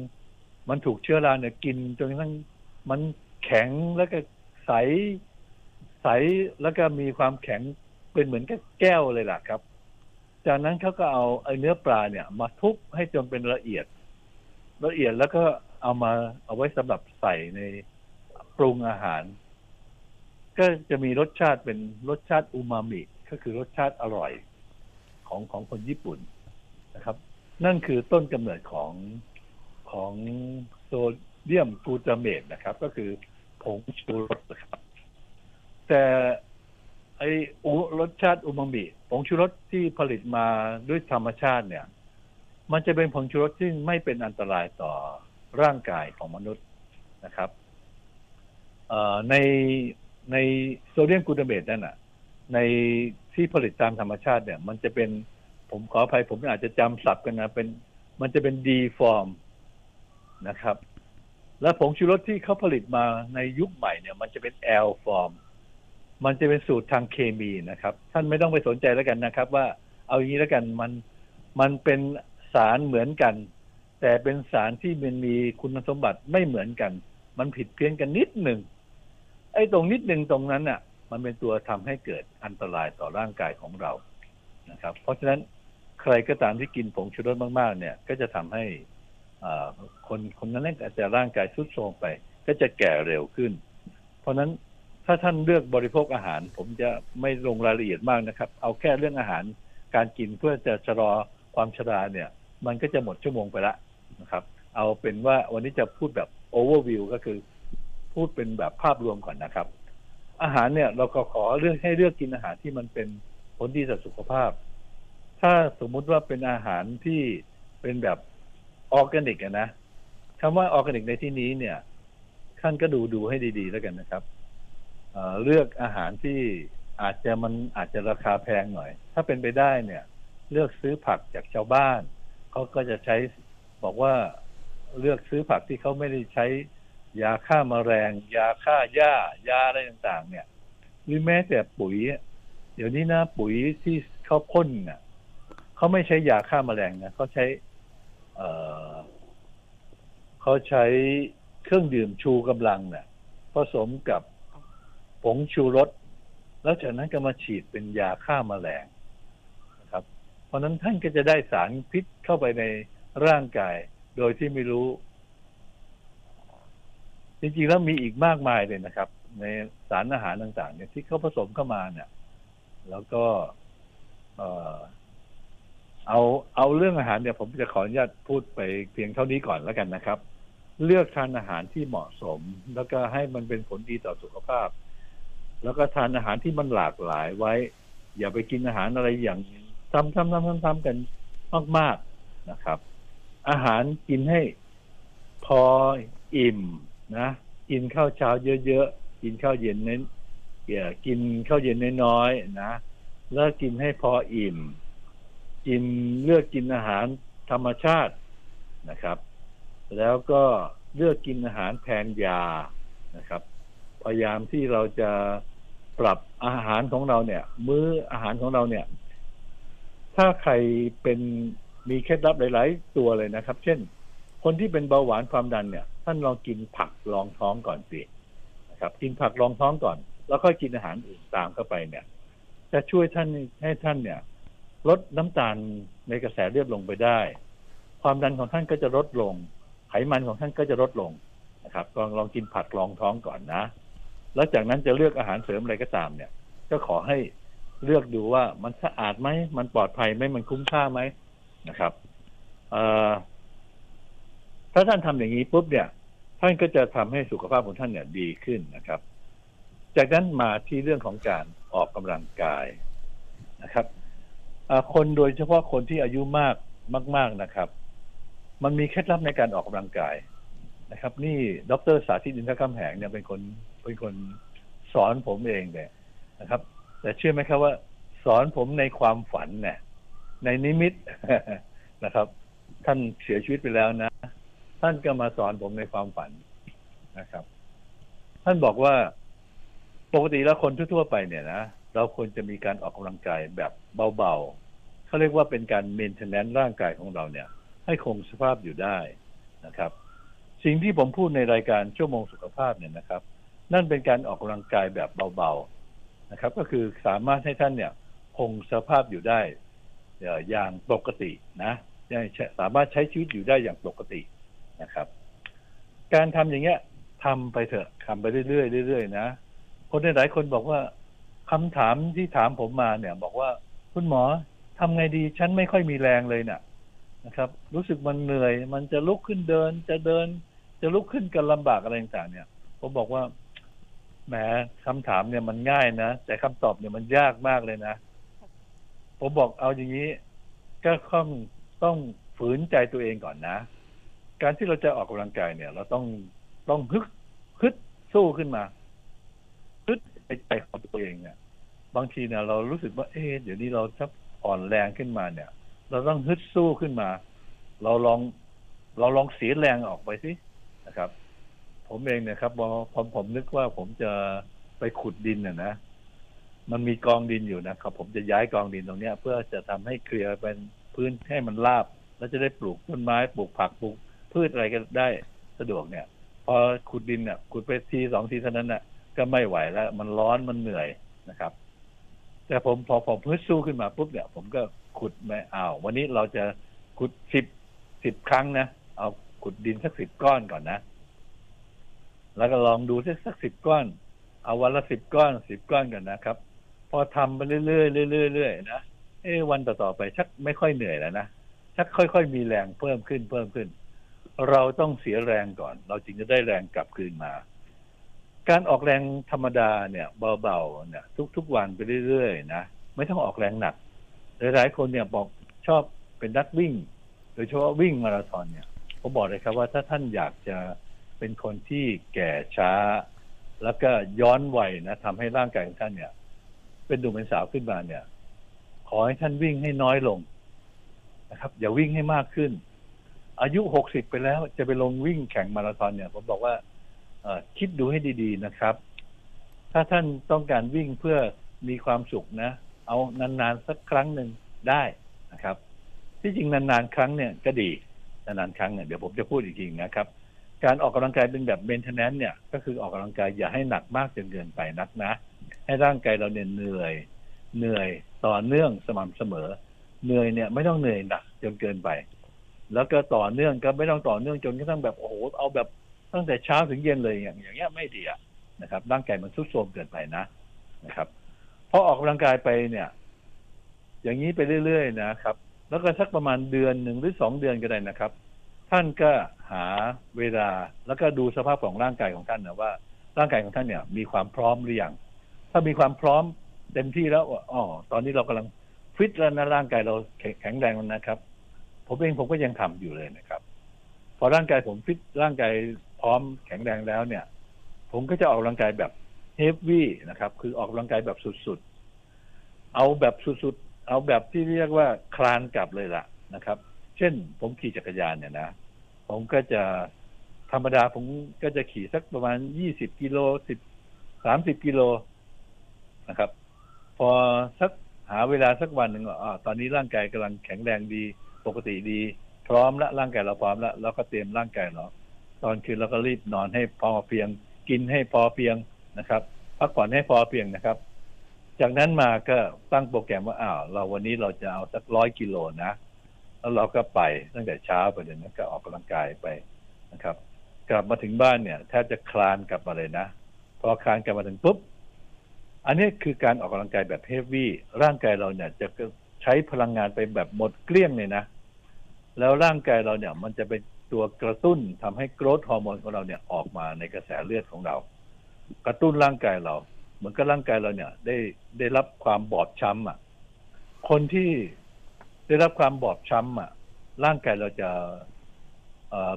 มันถูกเชื้อราเนี่ยกินจนกระทั่งมันแข็งแล้วก็ใสใสแล้วก็มีความแข็งเป็นเหมือนกับแก้วเลยล่ะครับ จากนั้นเขาก็เอาไอ้เนื้อปลาเนี่ย มาทุบให้จนเป็นละเอียด ละเอียดแล้วก็เอามาเอาไว้สำหรับใส่ในปรุงอาหาร ก็จะมีรสชาติเป็นรสชาติอูมามิ ก็คือรสชาติอร่อยของของคนญี่ปุ่น นั่นคือต้นกำเนิดของของโซเดียมกลูตาเมตนะครับ ก็คือผงชูรสนะครับ แต่ไออุรสชาติอูมามิผงชูรสที่ผลิตมาด้วยธรรมชาติเนี่ย มันจะเป็นผงชูรสที่ไม่เป็นอันตรายต่อร่างกายของมนุษย์นะครับในในโซเดียมกลูตาเมตนั่นน่ะ ในที่ผลิตตามธรรมชาติเนี่ย มันจะเป็น ผมขออภัยผมอาจจะจำศัพท์กันนะเป็นมันจะเป็น D-form นะครับ และผงชูรสที่เขาผลิตมาในยุคใหม่เนี่ย มันจะเป็น L-form มันจะเป็นสูตรทางเคมีนะครับ ท่านไม่ต้องไปสนใจแล้วกันนะครับ ว่าเอาอย่างนี้แล้วกันมันมันเป็นสารเหมือนกัน แต่เป็นสารที่มันมีคุณสมบัติไม่เหมือนกัน มันผิดเพี้ยนกันนิดหนึ่งไอ้ตรงนิดหนึ่งตรงนั้นน่ะ มันเป็นตัวทำให้เกิดอันตรายต่อร่างกายของเรานะครับ เพราะฉะนั้น ใครก็ตามที่กินผงชูรสมากๆ เนี่ย ก็จะทำให้คนคนนั้นอาจจะร่างกายทรุดโทรมไป ก็จะแก่เร็วขึ้น เพราะฉะนั้นถ้าท่านเลือกบริโภคอาหาร ผมจะไม่ลงรายละเอียดมากนะครับ เอาแค่เรื่องอาหารการกินเพื่อจะชะลอความชราเนี่ย มันก็จะหมดชั่วโมงไปละนะครับ เอาเป็นว่าวันนี้จะพูดแบบโอเวอร์วิวก็คือ พูดเป็นแบบภาพรวมก่อนนะครับ อาหารเนี่ยเราก็ขอเลือกให้เลือกกินอาหารที่มันเป็นผลดีต่อสุขภาพ ถ้าสมมุติว่าเป็นอาหารที่เป็นแบบออร์แกนิกนะคำว่าออร์แกนิกในที่นี้เนี่ยท่านก็ดูดูให้ดีๆแล้วกันนะครับเเลือกอาหารที่อาจจะมันอาจจะราคาแพงหน่อย ถ้าเป็นไปได้เนี่ย เลือกซื้อผักจากชาวบ้านเขาก็จะใช้บอกว่าเลือกซื้อผักที่เขาไม่ได้ใช้ยาฆ่ามาแมลงยาฆ่าหญ้ายาอะไรต่างๆ เนี่ย หรือแม้แต่ปุ๋ย เดี๋ยวนี้นะปุ๋ยที่เขาพ่นน่ะ เขาไม่ใช้ยาฆ่ามาแมลงนะเขาใช้เอเขาใช้เครื่องดื่มชูกำลังเน่ะผสมกับผงชูรสแล้วจากนั้นก็มาฉีดเป็นยาฆ่ามาแมลงนะครับ เพราะฉะนั้นท่านก็จะได้สารพิษเข้าไปในร่างกายโดยที่ไม่รู้ จริงๆแล้วมีอีกมากมายเลยนะครับ ในสารอาหารต่าง ๆ เนี่ยที่เขาผสมเข้ามาเนี่ย แล้วก็ เอาเอาเรื่องอาหารเนี่ยผมจะขออนุญาตพูดไปเพียงเท่านี้ก่อนแล้วกันนะครับ เลือกทานอาหารที่เหมาะสม แล้วก็ให้มันเป็นผลดีต่อสุขภาพ แล้วก็ทานอาหารที่มันหลากหลายไว้ อย่าไปกินอาหารอะไรอย่างซ้ำๆๆๆกันมากๆนะครับ อาหารกินให้พออิ่มนะกินข้าวเช้าเยอะๆกินข้าวเย็นเน้นกินข้าวเย็นน้อยๆนะ แล้วกินให้พออิ่ม กินเลือกกินอาหารธรรมชาตินะครับ แล้วก็เลือกกินอาหารแทนยานะครับ พยายามที่เราจะปรับอาหารของเราเนี่ย มื้ออาหารของเราเนี่ย ถ้าใครเป็นมีเคล็ดลับหลาย ๆ ตัวเลยนะครับ เช่น คนที่เป็นเบาหวานความดันเนี่ย ท่านลองกินผักรองท้องก่อนสินะครับ กินผักรองท้องก่อน แล้วค่อยกินอาหารอื่นตามเข้าไปเนี่ย จะช่วยท่านให้ท่านเนี่ย ลดน้ำตาลในกระแสเลือดลงไปได้ ความดันของท่านก็จะลดลง ไขมันของท่านก็จะลดลงนะครับลองลองกินผักรองท้องก่อนนะ แล้วจากนั้นจะเลือกอาหารเสริมอะไรก็ตามเนี่ย ก็ขอให้เลือกดูว่ามันสะอาดไหมมันปลอดภัยไหมมันคุ้มค่าไหมนะครับถ้าท่านทำอย่างนี้ปุ๊บเนี่ย ท่านก็จะทำให้สุขภาพของท่านเนี่ยดีขึ้นนะครับ จากนั้นมาที่เรื่องของการออกกำลังกายนะครับ คนโดยเฉพาะคนที่อายุมากมาก ๆนะครับ มันมีเคล็ดลับในการออกกำลังกายนะครับ นี่ดรสาธิตอินทรคำแหงเนี่ยเป็นคนเป็นคนสอนผมเองเลยนะครับ แต่เชื่อไหมครับว่า สอนผมในความฝันเนี่ยในนิมิตนะครับ ท่านเสียชีวิตไปแล้วนะ ท่านก็มาสอนผมในความฝันนะครับ ท่านบอกว่าปกติแล้วคนทั่วๆไปเนี่ยนะเราควรจะมีการออกกำลังกายแบบเบา เขาเรียกว่าเป็นการเมนเทนแนนร่างกายของเราเนี่ย ให้คงสภาพอยู่ได้นะครับ สิ่งที่ผมพูดในรายการชั่วโมงสุขภาพเนี่ยนะครับ นั่นเป็นการออกกำลังกายแบบเบาๆนะครับ ก็คือสามารถให้ท่านเนี่ยคงสภาพอยู่ได้อย่างปกตินะสามารถใช้ชีวิตอยู่ได้อย่างปกตินะครับ การทำอย่างเงี้ยทำไปเถอะทำไปเรื่อยๆเรื่อยๆนะคนหลายคนบอกว่าคำถามที่ถามผมมาเนี่ย บอกว่าคุณหมอ ทำไงดีฉันไม่ค่อยมีแรงเลยเนะ่ะนะครับ รู้สึกมันเหนื่อย มันจะลุกขึ้นเดิน จะเดิน จะลุกขึ้นกันลำบากอะไรต่างเนี่ยผมบอกว่าแหมคำถามเนี่ยมันง่ายนะแต่คำตอบเนี่ยมันยากมากเลยนะผมบอกเอาอย่างนี้ ก็ต้องต้องฝืนใจตัวเองก่อนนะ การที่เราจะออกกำลังกายเนี่ย เราต้องต้องฮึกฮึดสู้ขึ้นมาฮึดไปใจของตัวเองเนี่ยบางทีเนี่ยเรารู้สึกว่าเอ๊เดี๋ยวนี้เราถ้า อ่อนแรงขึ้นมาเนี่ย เราต้องฮึดสู้ขึ้นมา เราลองเราลองเสียแรงออกไปสินะครับ ผมเองเนี่ยครับผมผมนึกว่าผมจะไปขุดดินน่ะนะมันมีกองดินอยู่นะครับ ผมจะย้ายกองดินตรงเนี้ย เพื่อจะทำให้เคลียร์เป็นพื้นให้มันราบ แล้วจะได้ปลูกต้นไม้ปลูกผักปลูกพืชอะไรก็ได้สะดวกเนี่ย พอขุดดินเนี่ยขุดไปทีสองทีเท่านั้นน่ะ ก็ไม่ไหวแล้ว มันร้อนมันเหนื่อยนะครับ แต่ผมพอผมพื้นสู้ขึ้นมาปุ๊บเนี่ย ผมก็ขุดไม่เอาวันนี้เราจะขุดสิบสิบครั้งนะเอาขุดดินสักสิบก้อนก่อนนะ แล้วก็ลองดูสักสักสิบก้อน เอาวันละสิบก้อนสิบก้อนกันนะครับ พอทำไปเรื่อยๆเรื่อยๆนะเอ้วันต่อๆไปชักไม่ค่อยเหนื่อยแล้วนะชักค่อยๆมีแรงเพิ่มขึ้นเพิ่มขึ้น เราต้องเสียแรงก่อน เราจึงจะได้แรงกลับคืนมา การออกแรงธรรมดาเนี่ยเบาๆเนี่ยทุกๆวันไปเรื่อยๆนะไม่ต้องออกแรงหนักหลายๆคนเนี่ยบอกชอบเป็นนักวิ่ง โดยเฉพาะวิ่งมาราธอนเนี่ยผมบอกเลยครับว่าถ้าท่านอยากจะเป็นคนที่แก่ช้า แล้วก็ย้อนวัยนะทำให้ร่างกายของท่านเนี่ย เป็นหนุ่มเป็นสาวขึ้นมาเนี่ย ขอให้ท่านวิ่งให้น้อยลงนะครับ อย่าวิ่งให้มากขึ้น อายุหกสิบไปแล้วจะไปลงวิ่งแข่งมาราธอนเนี่ย ผมบอกว่า คิดดูให้ดีๆนะครับ ถ้าท่านต้องการวิ่งเพื่อมีความสุขนะ เอานานๆสักครั้งหนึ่งได้นะครับ ที่จริงนานๆครั้งเนี่ยก็ดีนานๆครั้งเนี่ยเดี๋ยวผมจะพูดอีกทีนะครับ การออกกำลังกายเป็นแบบเมนเทนแนนเนี่ย ก็คือออกกำลังกายอย่าให้หนักมากจนเกินไปนักนะ ให้ร่างกายเราเนี่ยเหนื่อย เหนื่อยต่อเนื่องสม่ำเสมอ เหนื่อยเนี่ยไม่ต้องเหนื่อยหนักจนเกินไป แล้วก็ต่อเนื่องก็ไม่ต้องต่อเนื่องจนกระทั่งแบบโอ้โหเอาแบบ ตั้งแต่เช้าถึงเย็นเลยอย่างอย่างเงี้ยไม่ดีนะครับ ร่างกายมันทุดโทรมเกินไปนะนะครับพอออกกำลังกายไปเนี่ย อย่างนี้ไปเรื่อยๆนะครับ แล้วก็สักประมาณเดือนหนึ่งหรือสองเดือนก็ได้นะครับ ท่านก็หาเวลาแล้วก็ดูสภาพของร่างกายของท่านนะว่า ร่างกายของท่านเนี่ย มีความพร้อมหรือยังถ้ามีความพร้อมเต็มที่แล้วอ๋อตอนนี้เรากำลังฟิตแล้วนะร่างกายเราแข็งแรงแล้วนะครับ ผมเองผมก็ยังทำอยู่เลยนะครับ พอร่างกายผมฟิตร่างกาย พร้อมแข็งแรงแล้วเนี่ย ผมก็จะออกกำลังกายแบบเฮฟวี่นะครับ คือออกกำลังกายแบบสุดๆ เอาแบบสุดๆ เอาแบบที่เรียกว่าคลานกลับเลยล่ะนะครับ เช่น ผมขี่จักรยานเนี่ยนะ ผมก็จะธรรมดาผมก็จะขี่สักประมาณยี่สิบกิโลสิบสามสิบกิโลนะครับ พอสักหาเวลาสักวันหนึ่งอ่าตอนนี้ร่างกายกำลังแข็งแรงดี ปกติดี พร้อมล้วร่างกายเราพร้อมล้วเราก็เตรียมร่างกายเรา ตอนคืนเราก็รีบนอนให้พอเพียง กินให้พอเพียงนะครับพักผ่อนให้พอเพียงนะครับ จากนั้นมาก็ตั้งโปรแกรมว่าอ้าวเราวันนี้เราจะเอาสักร้อยกิโลนะแล้วเราก็ไปตั้งแต่เช้าไปเลยนะก็ออกกำลังกายไปนะครับ กลับมาถึงบ้านเนี่ยแทบจะคลานกลับมาเลยนะพอคลานกลับมาถึงปุ๊บอันนี้คือการออกกำลังกายแบบเฮฟวี่ร่างกายเราเนี่ย จะใช้พลังงานไปแบบหมดเกลี้ยงเลยนะ แล้วร่างกายเราเนี่ย มันจะเป็น ตัวกระตุ้นทำให้กรทฮอร์โมนของเราเนี่ยออกมาในกระแสเลือดของเรา กระตุ้นร่างกายเรา เหมือนกับร่างกายเราเนี่ย ได้ได้รับความบอบช้ำอะ คนที่ได้รับความบอบช้ำอะ ร่างกายเราจะ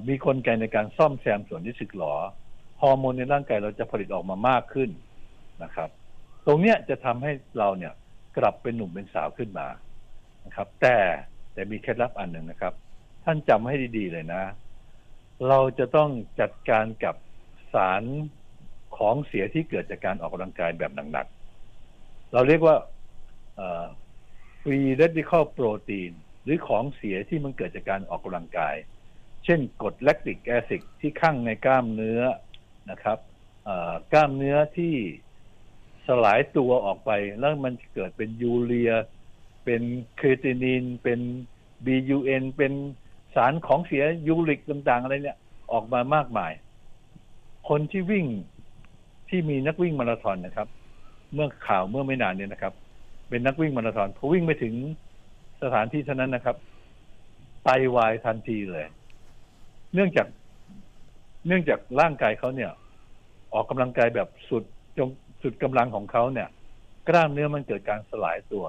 มีคนไกในการซ่อมแซมส่วนที่สึกหรอฮอร์โมนในร่างกายเราจะผลิตออกมามากขึ้นนะครับ ตรงเนี้ยจะทำให้เราเนี่ยกลับเป็นหนุ่มเป็นสาวขึ้นมานะครับ แต่แต่มีเคล็ดลับอันหนึ่งนะครับ ท่านจำให้ดีๆเลยนะ เราจะต้องจัดการกับสารของเสียที่เกิดจากการออกกำลังกายแบบหนักๆ เราเรียกว่า free radical โปรตีนหรือของเสียที่มันเกิดจากการออกกำลังกาย เช่นกรด lactic acid ที่ข้างในกล้ามเนื้อนะครับกล้ามเนื้อที่สลายตัวออกไป แล้วมันเกิดเป็นยูเรีย เป็น creatinine เป็น BUN เป็น สารของเสียยูริกต่างๆอะไรเนี่ย ออกมามากมาย คนที่วิ่งที่มีนักวิ่งมาราธอนนะครับ เมื่อข่าวเมื่อไม่นานเนี่ยนะครับ เป็นนักวิ่งมาราธอนพอวิ่งไปถึงสถานที่เท่านั้นนะครับไตาวายทันทีเลย เนื่องจาก เนื่องจากร่างกายเขาเนี่ย ออกกำลังกายแบบสุดจงสุดกำลังของเขาเนี่ย กล้ามเนื้อมันเกิดการสลายตัว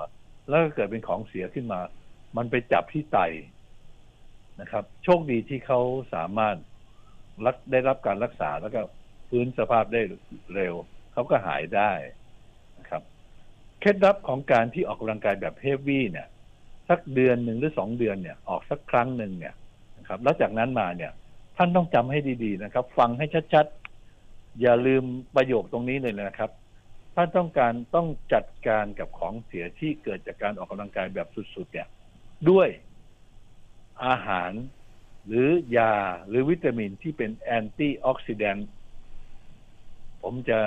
แล้วก็เกิดเป็นของเสียขึ้นมา มันไปจับที่ไต นะครับ โชคดีที่เขาสามารถรักได้รับการรักษาแล้วก็ฟื้นสภาพได้เร็ว เขาก็หายได้นะครับเคล็ดลับของการที่ออกกำลังกายแบบเฮฟวี่เนี่ย สักเดือนหนึ่งหรือสองเดือนเนี่ย ออกสักครั้งหนึ่งเนี่ยนะครับ แล้วจากนั้นมาเนี่ย ท่านต้องจำให้ดีๆนะครับ ฟังให้ชัดๆ อย่าลืมประโยคตรงนี้เลยนะครับท่านต้องการต้องจัดการกับของเสียที่เกิดจากการออกกำลังกายแบบสุดๆ เนี่ย ด้วย อาหาร หรือยาหรือวิตามินที่เป็น antioxidant ผมจะ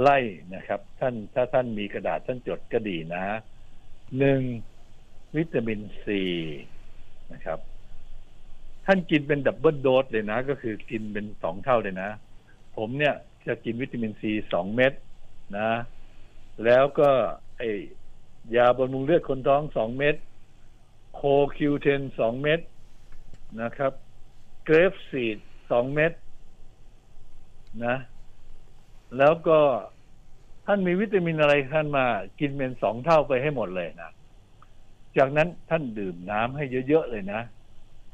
ไล่นะครับ ท่านถ้าท่านมีกระดาษท่านจดก็ดีนะหนึ่งวิตามินซีนะครับ ท่านกินเป็น double dose เลยนะ ก็คือกินเป็นสองเท่าเลยนะ ผมเนี่ยจะกินวิตามินซีสองเม็ดนะ แล้วก็ไอยาบำรุงเลือดคนท้องสองเม็ด โคคิวเทนสองเม็ดนะครับเกรฟซีดสองเม็ดนะ แล้วก็ท่านมีวิตามินอะไรท่านมา กินเป็นสองเท่าไปให้หมดเลยนะจากนั้นท่านดื่มน้ำให้เยอะๆเลยนะ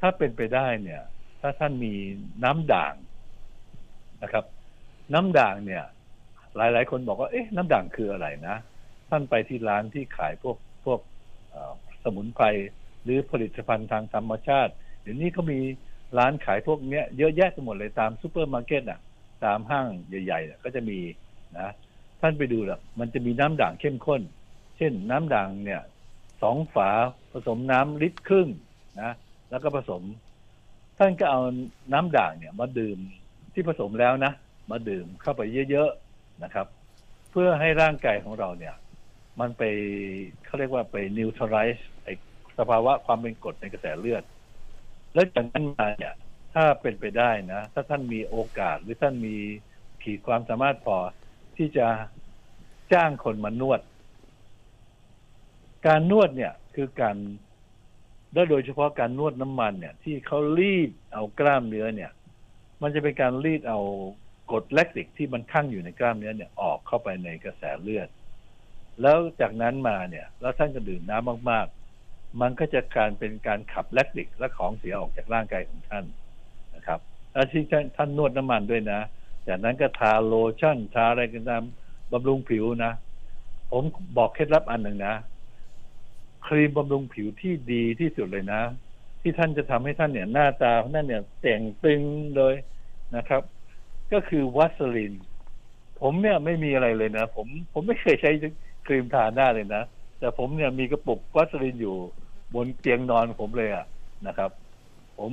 ถ้าเป็นไปได้เนี่ย ถ้าท่านมีน้ำด่างนะครับ น้ำด่างเนี่ย หลายๆ คนบอกว่าเอ๊ะน้ำด่างคืออะไรนะ ท่านไปที่ร้านที่ขายพวกพวกสมุนไพร หรือผลิตภัณฑ์ทางธรรมชาติเดี๋ยวนี้เขามีร้านขายพวกเนี้ยเยอะแยะไปหมดเลยตามซูเปอร์มาร์เก็ตอะ ตามห้างใหญ่ๆก็จะมีนะท่านไปดูละมันจะมีน้ำด่างเข้มข้น เช่นน้ำด่างเนี่ยสองฝาผสมน้ำลิตรครึ่งนะแล้วก็ผสม ท่านก็เอาน้ำด่างเนี่ย มาดื่มที่ผสมแล้วนะ มาดื่มเข้าไปเยอะๆนะครับ เพื่อให้ร่างกายของเราเนี่ย มันไปเขาเรียกว่าไปนิวทรไลซ์ไอ สภาวะความเป็นกรดในกระแสเลือด แล้วจากนั้นมาเนี่ย ถ้าเป็นไปได้นะ ถ้าท่านมีโอกาสหรือท่านมีขีดความสามารถพอที่จะจ้างคนมานวด การนวดเนี่ยคือการและโดยเฉพาะการนวดน้ำมันเนี่ย ที่เขารีดเอากล้ามเนื้อเนี่ย มันจะเป็นการรีดเอากรดแลคติกที่มันคั่งอยู่ในกล้ามเนื้อเนี่ยออกเข้าไปในกระแสเลือด แล้วจากนั้นมาเนี่ย แล้วท่านก็ดื่มน้ำมาก มันก็จะการเป็นการขับแลคติกและของเสียออกจากร่างกายของท่านนะครับแล้วที่ท่านนวดน้ำมันด้วยนะจากนั้นก็ทาโลชั่นทาอะไรกันตามบำรุงผิวนะ ผมบอกเคล็ดลับอันหนึ่งนะ ครีมบำรุงผิวที่ดีที่สุดเลยนะ ที่ท่านจะทำให้ท่านเนี่ยหน้าตาท่านเนี่ยแต่งตึงเลยนะครับ ก็คือวัสลิน ผมเนี่ยไม่มีอะไรเลยนะ ผมผมไม่เคยใช้ครีมทาหน้าเลยนะ แต่ผมเนี่ยมีกระปุกวัสลินอยู่ บนเตียงนอนผมเลยอะนะครับ ผม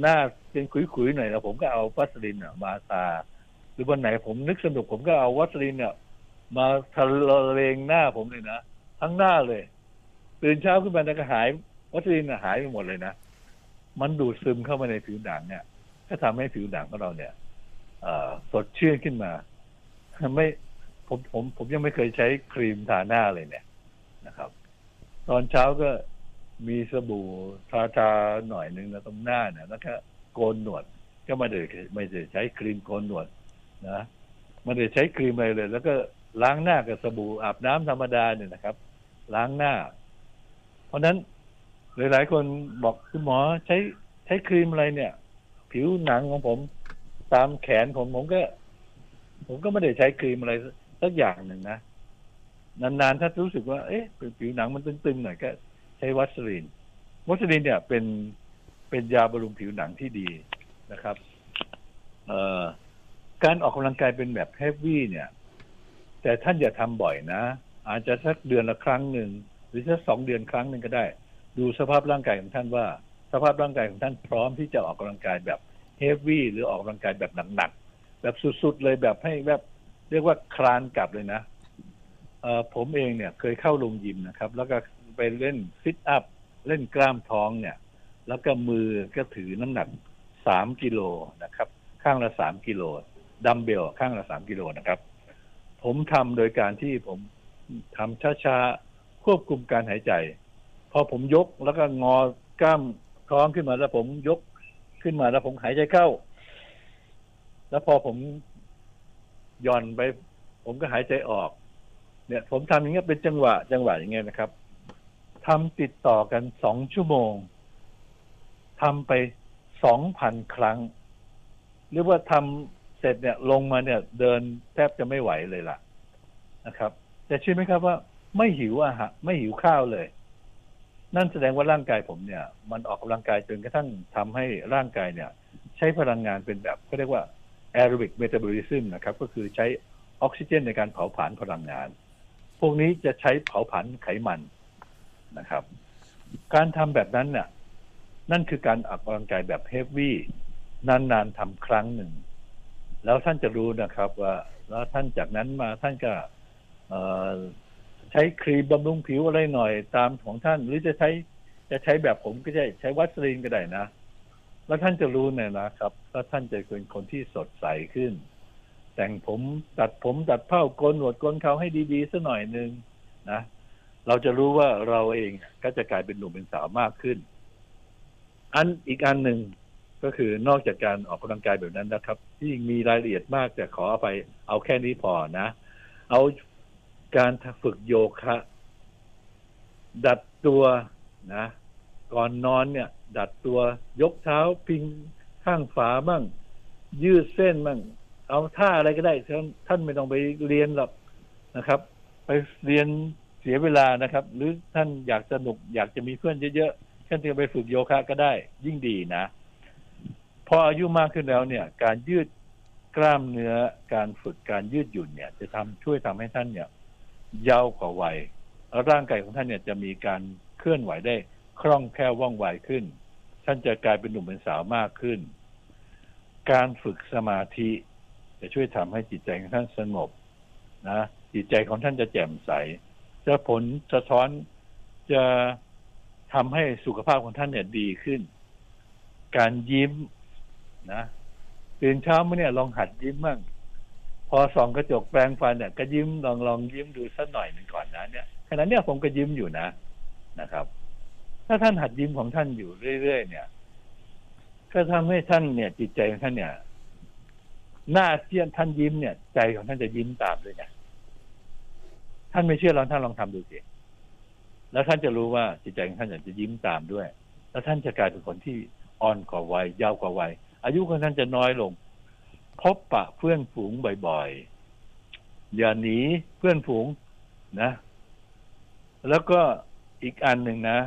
หน้าเป็นขุยๆหน่อยนะผมก็เอาวัสลินอะมาทาหรือวันไหนผมนึกสนุกผมก็เอาวัสลินเนี่ยมาทะเลงหน้าผมเลยนะทั้งหน้าเลยตื่นเช้าขึ้นมาแล้วก็หายวัสลินหายไปหมดเลยนะมันดูดซึมเข้ามาในผิวหนังเนี่ยก็ทำให้ผิวหนังของเราเนี่ยสดชื่นขึ้นมาไม่ผมผมผมยังไม่เคยใช้ครีมทาหน้าเลยเนี่ยนะครับ ตอนเช้าก็ มีสบู่ทาทาหน่อยหนึ่งนะตรงหน้าเนี่ยแล้วก็โกนหนวด ก็ไม่ได้ไม่ได้ใช้ครีมโกนหนวดนะไม่ได้ใช้ครีมอะไรเลย แล้วก็ล้างหน้ากับสบู่อาบน้ำธรรมดาเนี่ยนะครับ ล้างหน้า เพราะนั้นหลาย ๆ คนบอกคุณหมอใช้ใช้ครีมอะไรเนี่ย ผิวหนังของผม ตามแขนผมผมก็ ผมก็ไม่ได้ใช้ครีมอะไรสักอย่างหนึ่งนะนานๆถ้ารู้สึกว่า เอ๊ะผิวหนังมันตึงๆหน่อยก็ ใช้วัสลีนวัสลีนเนี่ยเป็นเป็นยาบำรุงผิวหนังที่ดีนะครับ เอ่อการออกกำลังกายเป็นแบบเฮฟวี่เนี่ย แต่ท่านอย่าทำบ่อยนะ อาจจะสักเดือนละครั้งหนึ่งหรือสักสองเดือนครั้งหนึ่งก็ได้ ดูสภาพร่างกายของท่านว่า สภาพร่างกายของท่านพร้อมที่จะออกกำลังกายแบบเฮฟวี่หรือออกกำลังกายแบบหนักๆแบบสุดๆเลยแบบให้แบบเรียกว่าคลานกลับเลยนะเออผมเองเนี่ยเคยเข้าโรงยิมนะครับ แล้วก็ ไปเล่น sit-up เล่นกล้ามท้องเนี่ย แล้วก็มือก็ถือน้ำหนักสามกิโลนะครับ ข้างละสามกิโลดัมเบลข้างละสามกิโลนะครับ ผมทำโดยการที่ผมทำช้าๆควบคุมการหายใจ พอผมยกแล้วก็งอกล้ามท้องขึ้นมาแล้วผมยกขึ้นมาแล้วผมหายใจเข้า แล้วพอผมย่อนไป ผมก็หายใจออก เนี่ย ผมทำอย่างเงี้ยเป็นจังหวะ จังหวะอย่างเงี้ยนะครับ ทำติดต่อกันสองชั่วโมงทำไปสองพันครั้ง หรือว่าทำเสร็จเนี่ยลงมาเนี่ยเดินแทบจะไม่ไหวเลยล่ะนะครับ แต่เชื่อไหมครับว่าไม่หิวอาหารไม่หิวข้าวเลย นั่นแสดงว่าร่างกายผมเนี่ย มันออกกำลังกายจนกระทั่งทำให้ร่างกายเนี่ย ใช้พลังงานเป็นแบบเขาเรียกว่า aerobic metabolism นะครับ ก็คือใช้ออกซิเจนในการเผาผลาญพลังงาน พวกนี้จะใช้เผาผลาญไขมัน นะครับ การทำแบบนั้นเนี่ยนั่นคือการออกกำลังกายแบบเฮฟวี่นานๆทำครั้งหนึ่ง แล้วท่านจะรู้นะครับว่า แล้วท่านจากนั้นมาท่านก็ใช้ครีมบำรุงผิวอะไรหน่อยตามของท่าน หรือจะใช้จะใช้แบบผมก็ได้ใช้วัสลีนก็ได้นะ แล้วท่านจะรู้เนี่ยนะครับว่าท่านจะเป็นคนที่สดใสขึ้น แต่งผมตัดผมตัดเผ้าโกนหนวดโกนเขาให้ดีๆสักหน่อยหนึ่งนะ เราจะรู้ว่าเราเองก็จะกลายเป็นหนุ่มเป็นสาวมากขึ้น อันอีกอันหนึ่งก็คือนอกจากการออกกำลังกายแบบนั้นนะครับ ที่มีรายละเอียดมากแต่ขอไปเอาแค่นี้พอนะ เอาการฝึกโยคะ ดัดตัวนะ ก่อนนอนเนี่ย ดัดตัวยกเท้าพิงข้างฝาบ้างยืดเส้นบ้างเอาท่าอะไรก็ได้ท่านท่านไม่ต้องไปเรียนหรอกนะครับ ไปเรียน เสียเวลานะครับ หรือท่านอยากสนุกอยากจะมีเพื่อนเยอะๆท่านจะไปฝึกโยคะก็ได้ ยิ่งดีนะพออายุมากขึ้นแล้วเนี่ย การยืดกล้ามเนื้อการฝึกการยืดหยุ่นเนี่ย จะทำช่วยทำให้ท่านเนี่ยยาวกว่าวัยแล้วร่างกายของท่านเนี่ยจะมีการเคลื่อนไหวได้คล่องแคล่วว่องไวขึ้น ท่านจะกลายเป็นหนุ่มเป็นสาวมากขึ้น การฝึกสมาธิ จะช่วยทำให้จิตใจของท่านสงบนะจิตใจของท่านจะแจ่มใส จะผลสะท้อนจะทำให้สุขภาพของท่านเนี่ยดีขึ้น การยิ้มนะตื่นเช้ามาเนี่ยลองหัดยิ้มบ้างพอส่องกระจกแปรงฟันเนี่ยก็ยิ้มลองลองยิ้มดูสักหน่อยหนึ่งก่อนนะเนี่ยขณะเนี้ยผมก็ยิ้มอยู่นะนะครับ ถ้าท่านหัดยิ้มของท่านอยู่เรื่อยๆเนี่ย ก็ทำให้ท่านเนี่ย จิตใจของท่านเนี่ย หน้าเที่ยนท่านยิ้มเนี่ย ใจของท่านจะยิ้มตามด้วยไง ท่านไม่เชื่อลองท่านลองทำดูสิแล้วท่านจะรู้ว่าจิตใจของท่านอยากจะยิ้มตามด้วย แล้วท่านจะกลายเป็นคนที่อ่อนกว่าวัยยาวกว่าวัยอายุของท่านจะน้อยลง พบปะเพื่อนฝูงบ่อยๆอย่าหนีเพื่อนฝูงนะ แล้วก็อีกอันหนึ่งนะ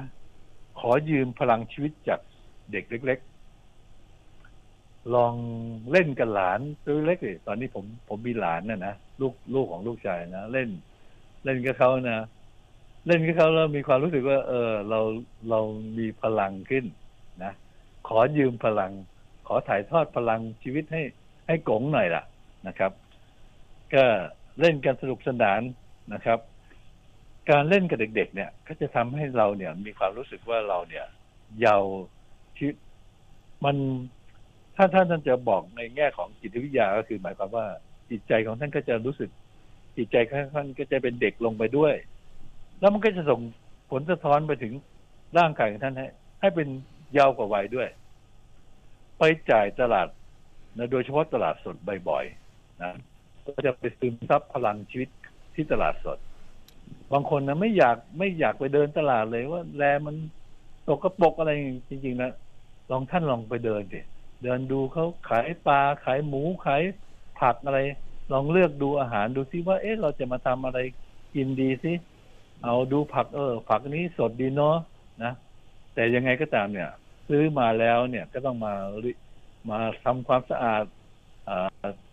ขอยืมพลังชีวิตจากเด็กเล็ก ๆ ลองเล่นกับหลานตัวเล็กเลยตอนนี้ผมผมมีหลานนะนะลูกลูกของลูกชายนะเล่น เล่นกับเขานะเล่นกับเขาแล้วมีความรู้สึกว่า เออ เราเรามีพลังขึ้นนะขอยืมพลัง ขอถ่ายทอดพลังชีวิตให้ ให้กงหน่อยล่ะนะครับ ก็เล่นกันสนุกสนานนะครับ การเล่นกับเด็ก ๆ เนี่ย ก็จะทำให้เราเนี่ย มีความรู้สึกว่าเราเนี่ย เยาว์ชีวิตมันถ้าท่านท่านจะบอกในแง่ของจิตวิทยาก็คือหมายความว่าจิตใจของท่านก็จะรู้สึก จิตใจของท่านก็จะเป็นเด็กลงไปด้วย แล้วมันก็จะส่งผลสะท้อนไปถึงร่างกายของท่านให้ให้เป็นยาวกว่าวัยด้วย ไปจ่ายตลาดนะโดยเฉพาะตลาดสดบ่อยๆนะก็จะไปซึมซับพลังชีวิตที่ตลาดสด บางคนนะไม่อยากไม่อยากไปเดินตลาดเลยว่าแลมันตกกระปรกอะไรจริงๆนะลองท่านลองไปเดินดิเดินดูเขาขายปลาขายหมูขายผักอะไร ลองเลือกดูอาหารดูซิว่า เอ๊ะเราจะมาทำอะไรกินดีสิเอาดูผักเออ ผักนี้สดดีเนาะนะ แต่ยังไงก็ตามเนี่ย ซื้อมาแล้วเนี่ยก็ต้องมามาทำความสะอาด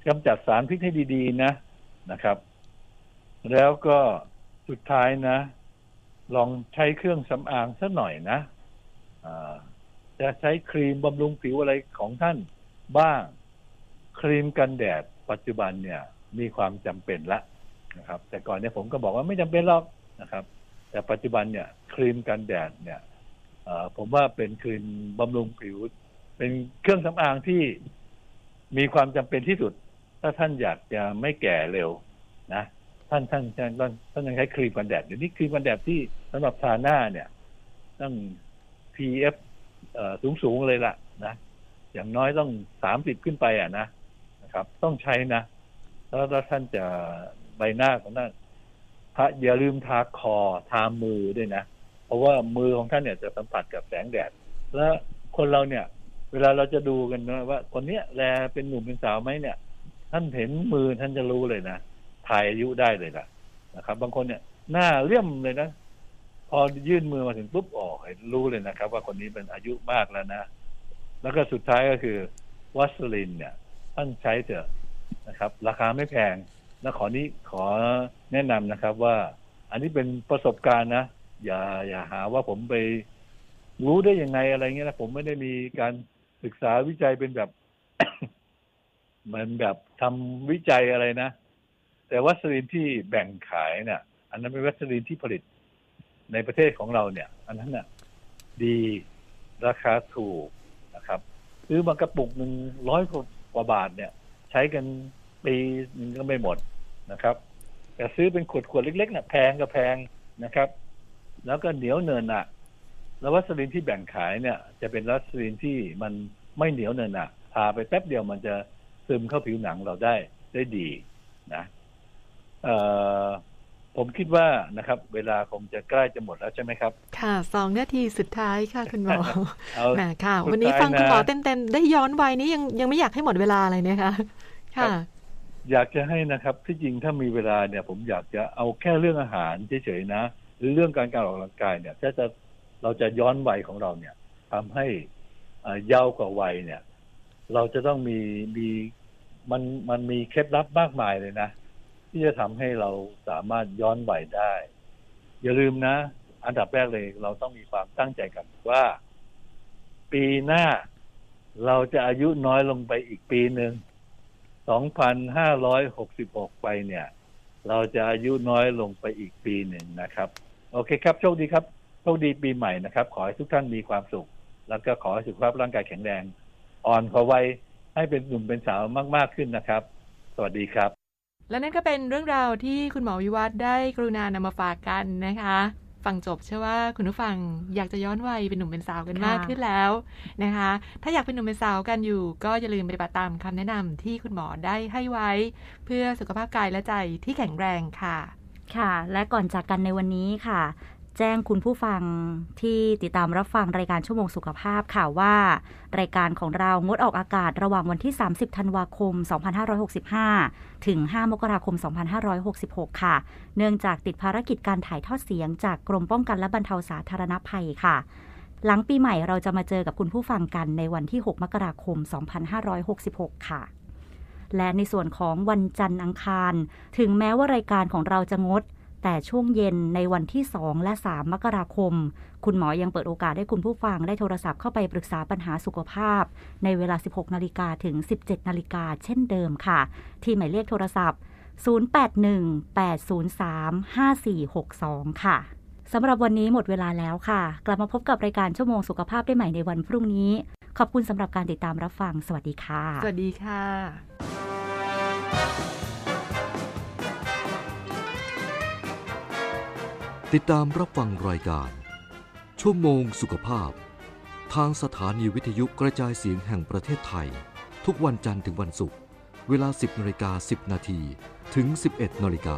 กำจัดสารพิษให้ดีๆ นะนะครับ แล้วก็สุดท้ายนะ ลองใช้เครื่องสำอางสักหน่อยนะจะใช้ครีมบำรุงผิวอะไรของท่านบ้าง ครีมกันแดด ปัจจุบันเนี่ยมีความจำเป็นละนะครับ แต่ก่อนเนี่ยผมก็บอกว่าไม่จำเป็นหรอกนะครับ แต่ปัจจุบันเนี่ยครีมกันแดดเนี่ยผมว่าเป็นครีมบำรุงผิว เป็นเครื่องสำอางที่มีความจำเป็นที่สุด ถ้าท่านอยากจะไม่แก่เร็วนะท่านท่านท่านท่านท่านยังใช้ครีมกันแดดเดี๋ยวนี้ครีมกันแดดที่สำหรับทาหน้าเนี่ยต้อง PF สูงสูงๆเลยล่ะนะอย่างน้อยต้องสามสิบขึ้นไปอะนะ ครับ ต้องใช้นะแล้วถ้าท่านจะใบหน้าของท่านทาอย่าลืมทาคอทามือด้วยนะ เพราะว่ามือของท่านเนี่ยจะสัมผัสกับแสงแดด แล้วคนเราเนี่ย เวลาเราจะดูกันนะว่า คนเนี้ยแลเป็นหนุ่มเป็นสาวไหมเนี่ย ท่านเห็นมือท่านจะรู้เลยนะถ่ายอายุได้เลยนะนะครับ บางคนเนี่ยหน้าเลี่ยมเลยนะ พอยื่นมือมาถึงปุ๊บออกเห็นรู้เลยนะครับ ว่าคนนี้เป็นอายุมากแล้วนะ แล้วก็สุดท้ายก็คือวัสลินเนี่ย ท่านใช้เถอะนะครับ ราคาไม่แพงและขอนี้ขอแนะนำนะครับว่า อันนี้เป็นประสบการณ์นะ อย่าอย่าหาว่าผมไปรู้ได้ยังไงอะไรเงี้ยนะผมไม่ได้มีการศึกษาวิจัยเป็นแบบเหมือนแบบทำวิจัยอะไรนะ แต่วัสลินที่แบ่งขายเนี่ย อันนั้นเป็นวัสลินที่ผลิตในประเทศของเราเนี่ย อันนั้นน่ะ ดีราคาถูกนะครับซื้อมางกระปุกหนึ่งร้อยกว่า กว่าบาทเนี่ย ใช้กันปีนึงก็ไม่หมดนะครับ แต่ซื้อเป็นขวดขวดเล็กๆเนี่ยแพงก็แพงนะครับ แล้วก็เหนียวเนินอะ แล้ววัสลินที่แบ่งขายเนี่ย จะเป็นวัสลินที่มันไม่เหนียวเนินอะทาไปแป๊บเดียวมันจะซึมเข้าผิวหนังเราได้ได้ดีนะเอ่อ ผมคิดว่านะครับ เวลาคงจะใกล้จะหมดแล้วใช่ไหมครับ ค่ะสองนาทีสุดท้ายค่ะคุณหมอเอาแหมค่ะสุดท้ายวันนี้ฟังคุณหมอนะเต็มๆได้ย้อนวัยนี้ยังยังไม่อยากให้หมดเวลาเลยนะคะค่ะ อยากจะให้นะครับ ที่จริงถ้ามีเวลาเนี่ย ผมอยากจะเอาแค่เรื่องอาหารเฉยๆนะหรือเรื่องการการออกกำลังกายเนี่ยถ้าจะเราจะย้อนวัยของเราเนี่ยทำให้อ่าเยาวกว่าวัยเนี่ย เราจะต้องมีมีมันมันมีเคล็ดลับมากมายเลยนะ ที่จะทำให้เราสามารถย้อนวัยได้ อย่าลืมนะ อันดับแรกเลยเราต้องมีความตั้งใจกันว่า ปีหน้าเราจะอายุน้อยลงไปอีกปีหนึ่ง2,566 ไปเนี่ย เราจะอายุน้อยลงไปอีกปีหนึ่งนะครับ โอเคครับ โชคดีครับ โชคดีปีใหม่นะครับ ขอให้ทุกท่านมีความสุข แล้วก็ขอให้สุขภาพร่างกายแข็งแรง อ่อนกว่าวัยให้เป็นหนุ่มเป็นสาวมาก ๆ ขึ้นนะครับ สวัสดีครับ และนั่นก็เป็นเรื่องราวที่คุณหมอวิวัฒน์ได้กรุณานำมาฝากกันนะคะ ฟังจบเชื่อว่าคุณผู้ฟังอยากจะย้อนวัยเป็นหนุ่มเป็นสาวกันค่ะมากขึ้นแล้วนะคะ ถ้าอยากเป็นหนุ่มเป็นสาวกันอยู่ ก็อย่าลืมปฏิบัติตามคำแนะนำที่คุณหมอได้ให้ไว้ เพื่อสุขภาพกายและใจที่แข็งแรงค่ะ ค่ะ และก่อนจากกันในวันนี้ค่ะ แจ้งคุณผู้ฟังที่ติดตามรับฟังรายการชั่วโมงสุขภาพค่ะว่า รายการของเรางดออกอากาศระหว่างวันที่ 30 ธันวาคม 2565 ถึง 5 มกราคม 2566 ค่ะ เนื่องจากติดภารกิจการถ่ายทอดเสียงจากกรมป้องกันและบรรเทาสาธารณภัยค่ะ หลังปีใหม่เราจะมาเจอกับคุณผู้ฟังกันในวันที่ 6 มกราคม 2566 ค่ะและในส่วนของวันจันทร์อังคาร ถึงแม้ว่ารายการของเราจะงด แต่ช่วงเย็นในวันที่ 2 และ 3 มกราคม คุณหมอยังเปิดโอกาสให้คุณผู้ฟังได้โทรศัพท์เข้าไปปรึกษาปัญหาสุขภาพ ในเวลา 16 นาฬิกาถึง 17 นาฬิกาเช่นเดิมค่ะ ที่หมายเลขโทรศัพท์ 0818035462 ค่ะสำหรับวันนี้หมดเวลาแล้วค่ะ กลับมาพบกับรายการชั่วโมงสุขภาพได้ใหม่ในวันพรุ่งนี้ ขอบคุณสำหรับการติดตามรับฟัง สวัสดีค่ะ สวัสดีค่ะ ติดตามรับฟังรายการ ชั่วโมงสุขภาพ ทางสถานีวิทยุกระจายเสียงแห่งประเทศไทย ทุกวันจันทร์ถึงวันศุกร์เวลา 10นาฬิกา10 นาทีถึง 11นาฬิกา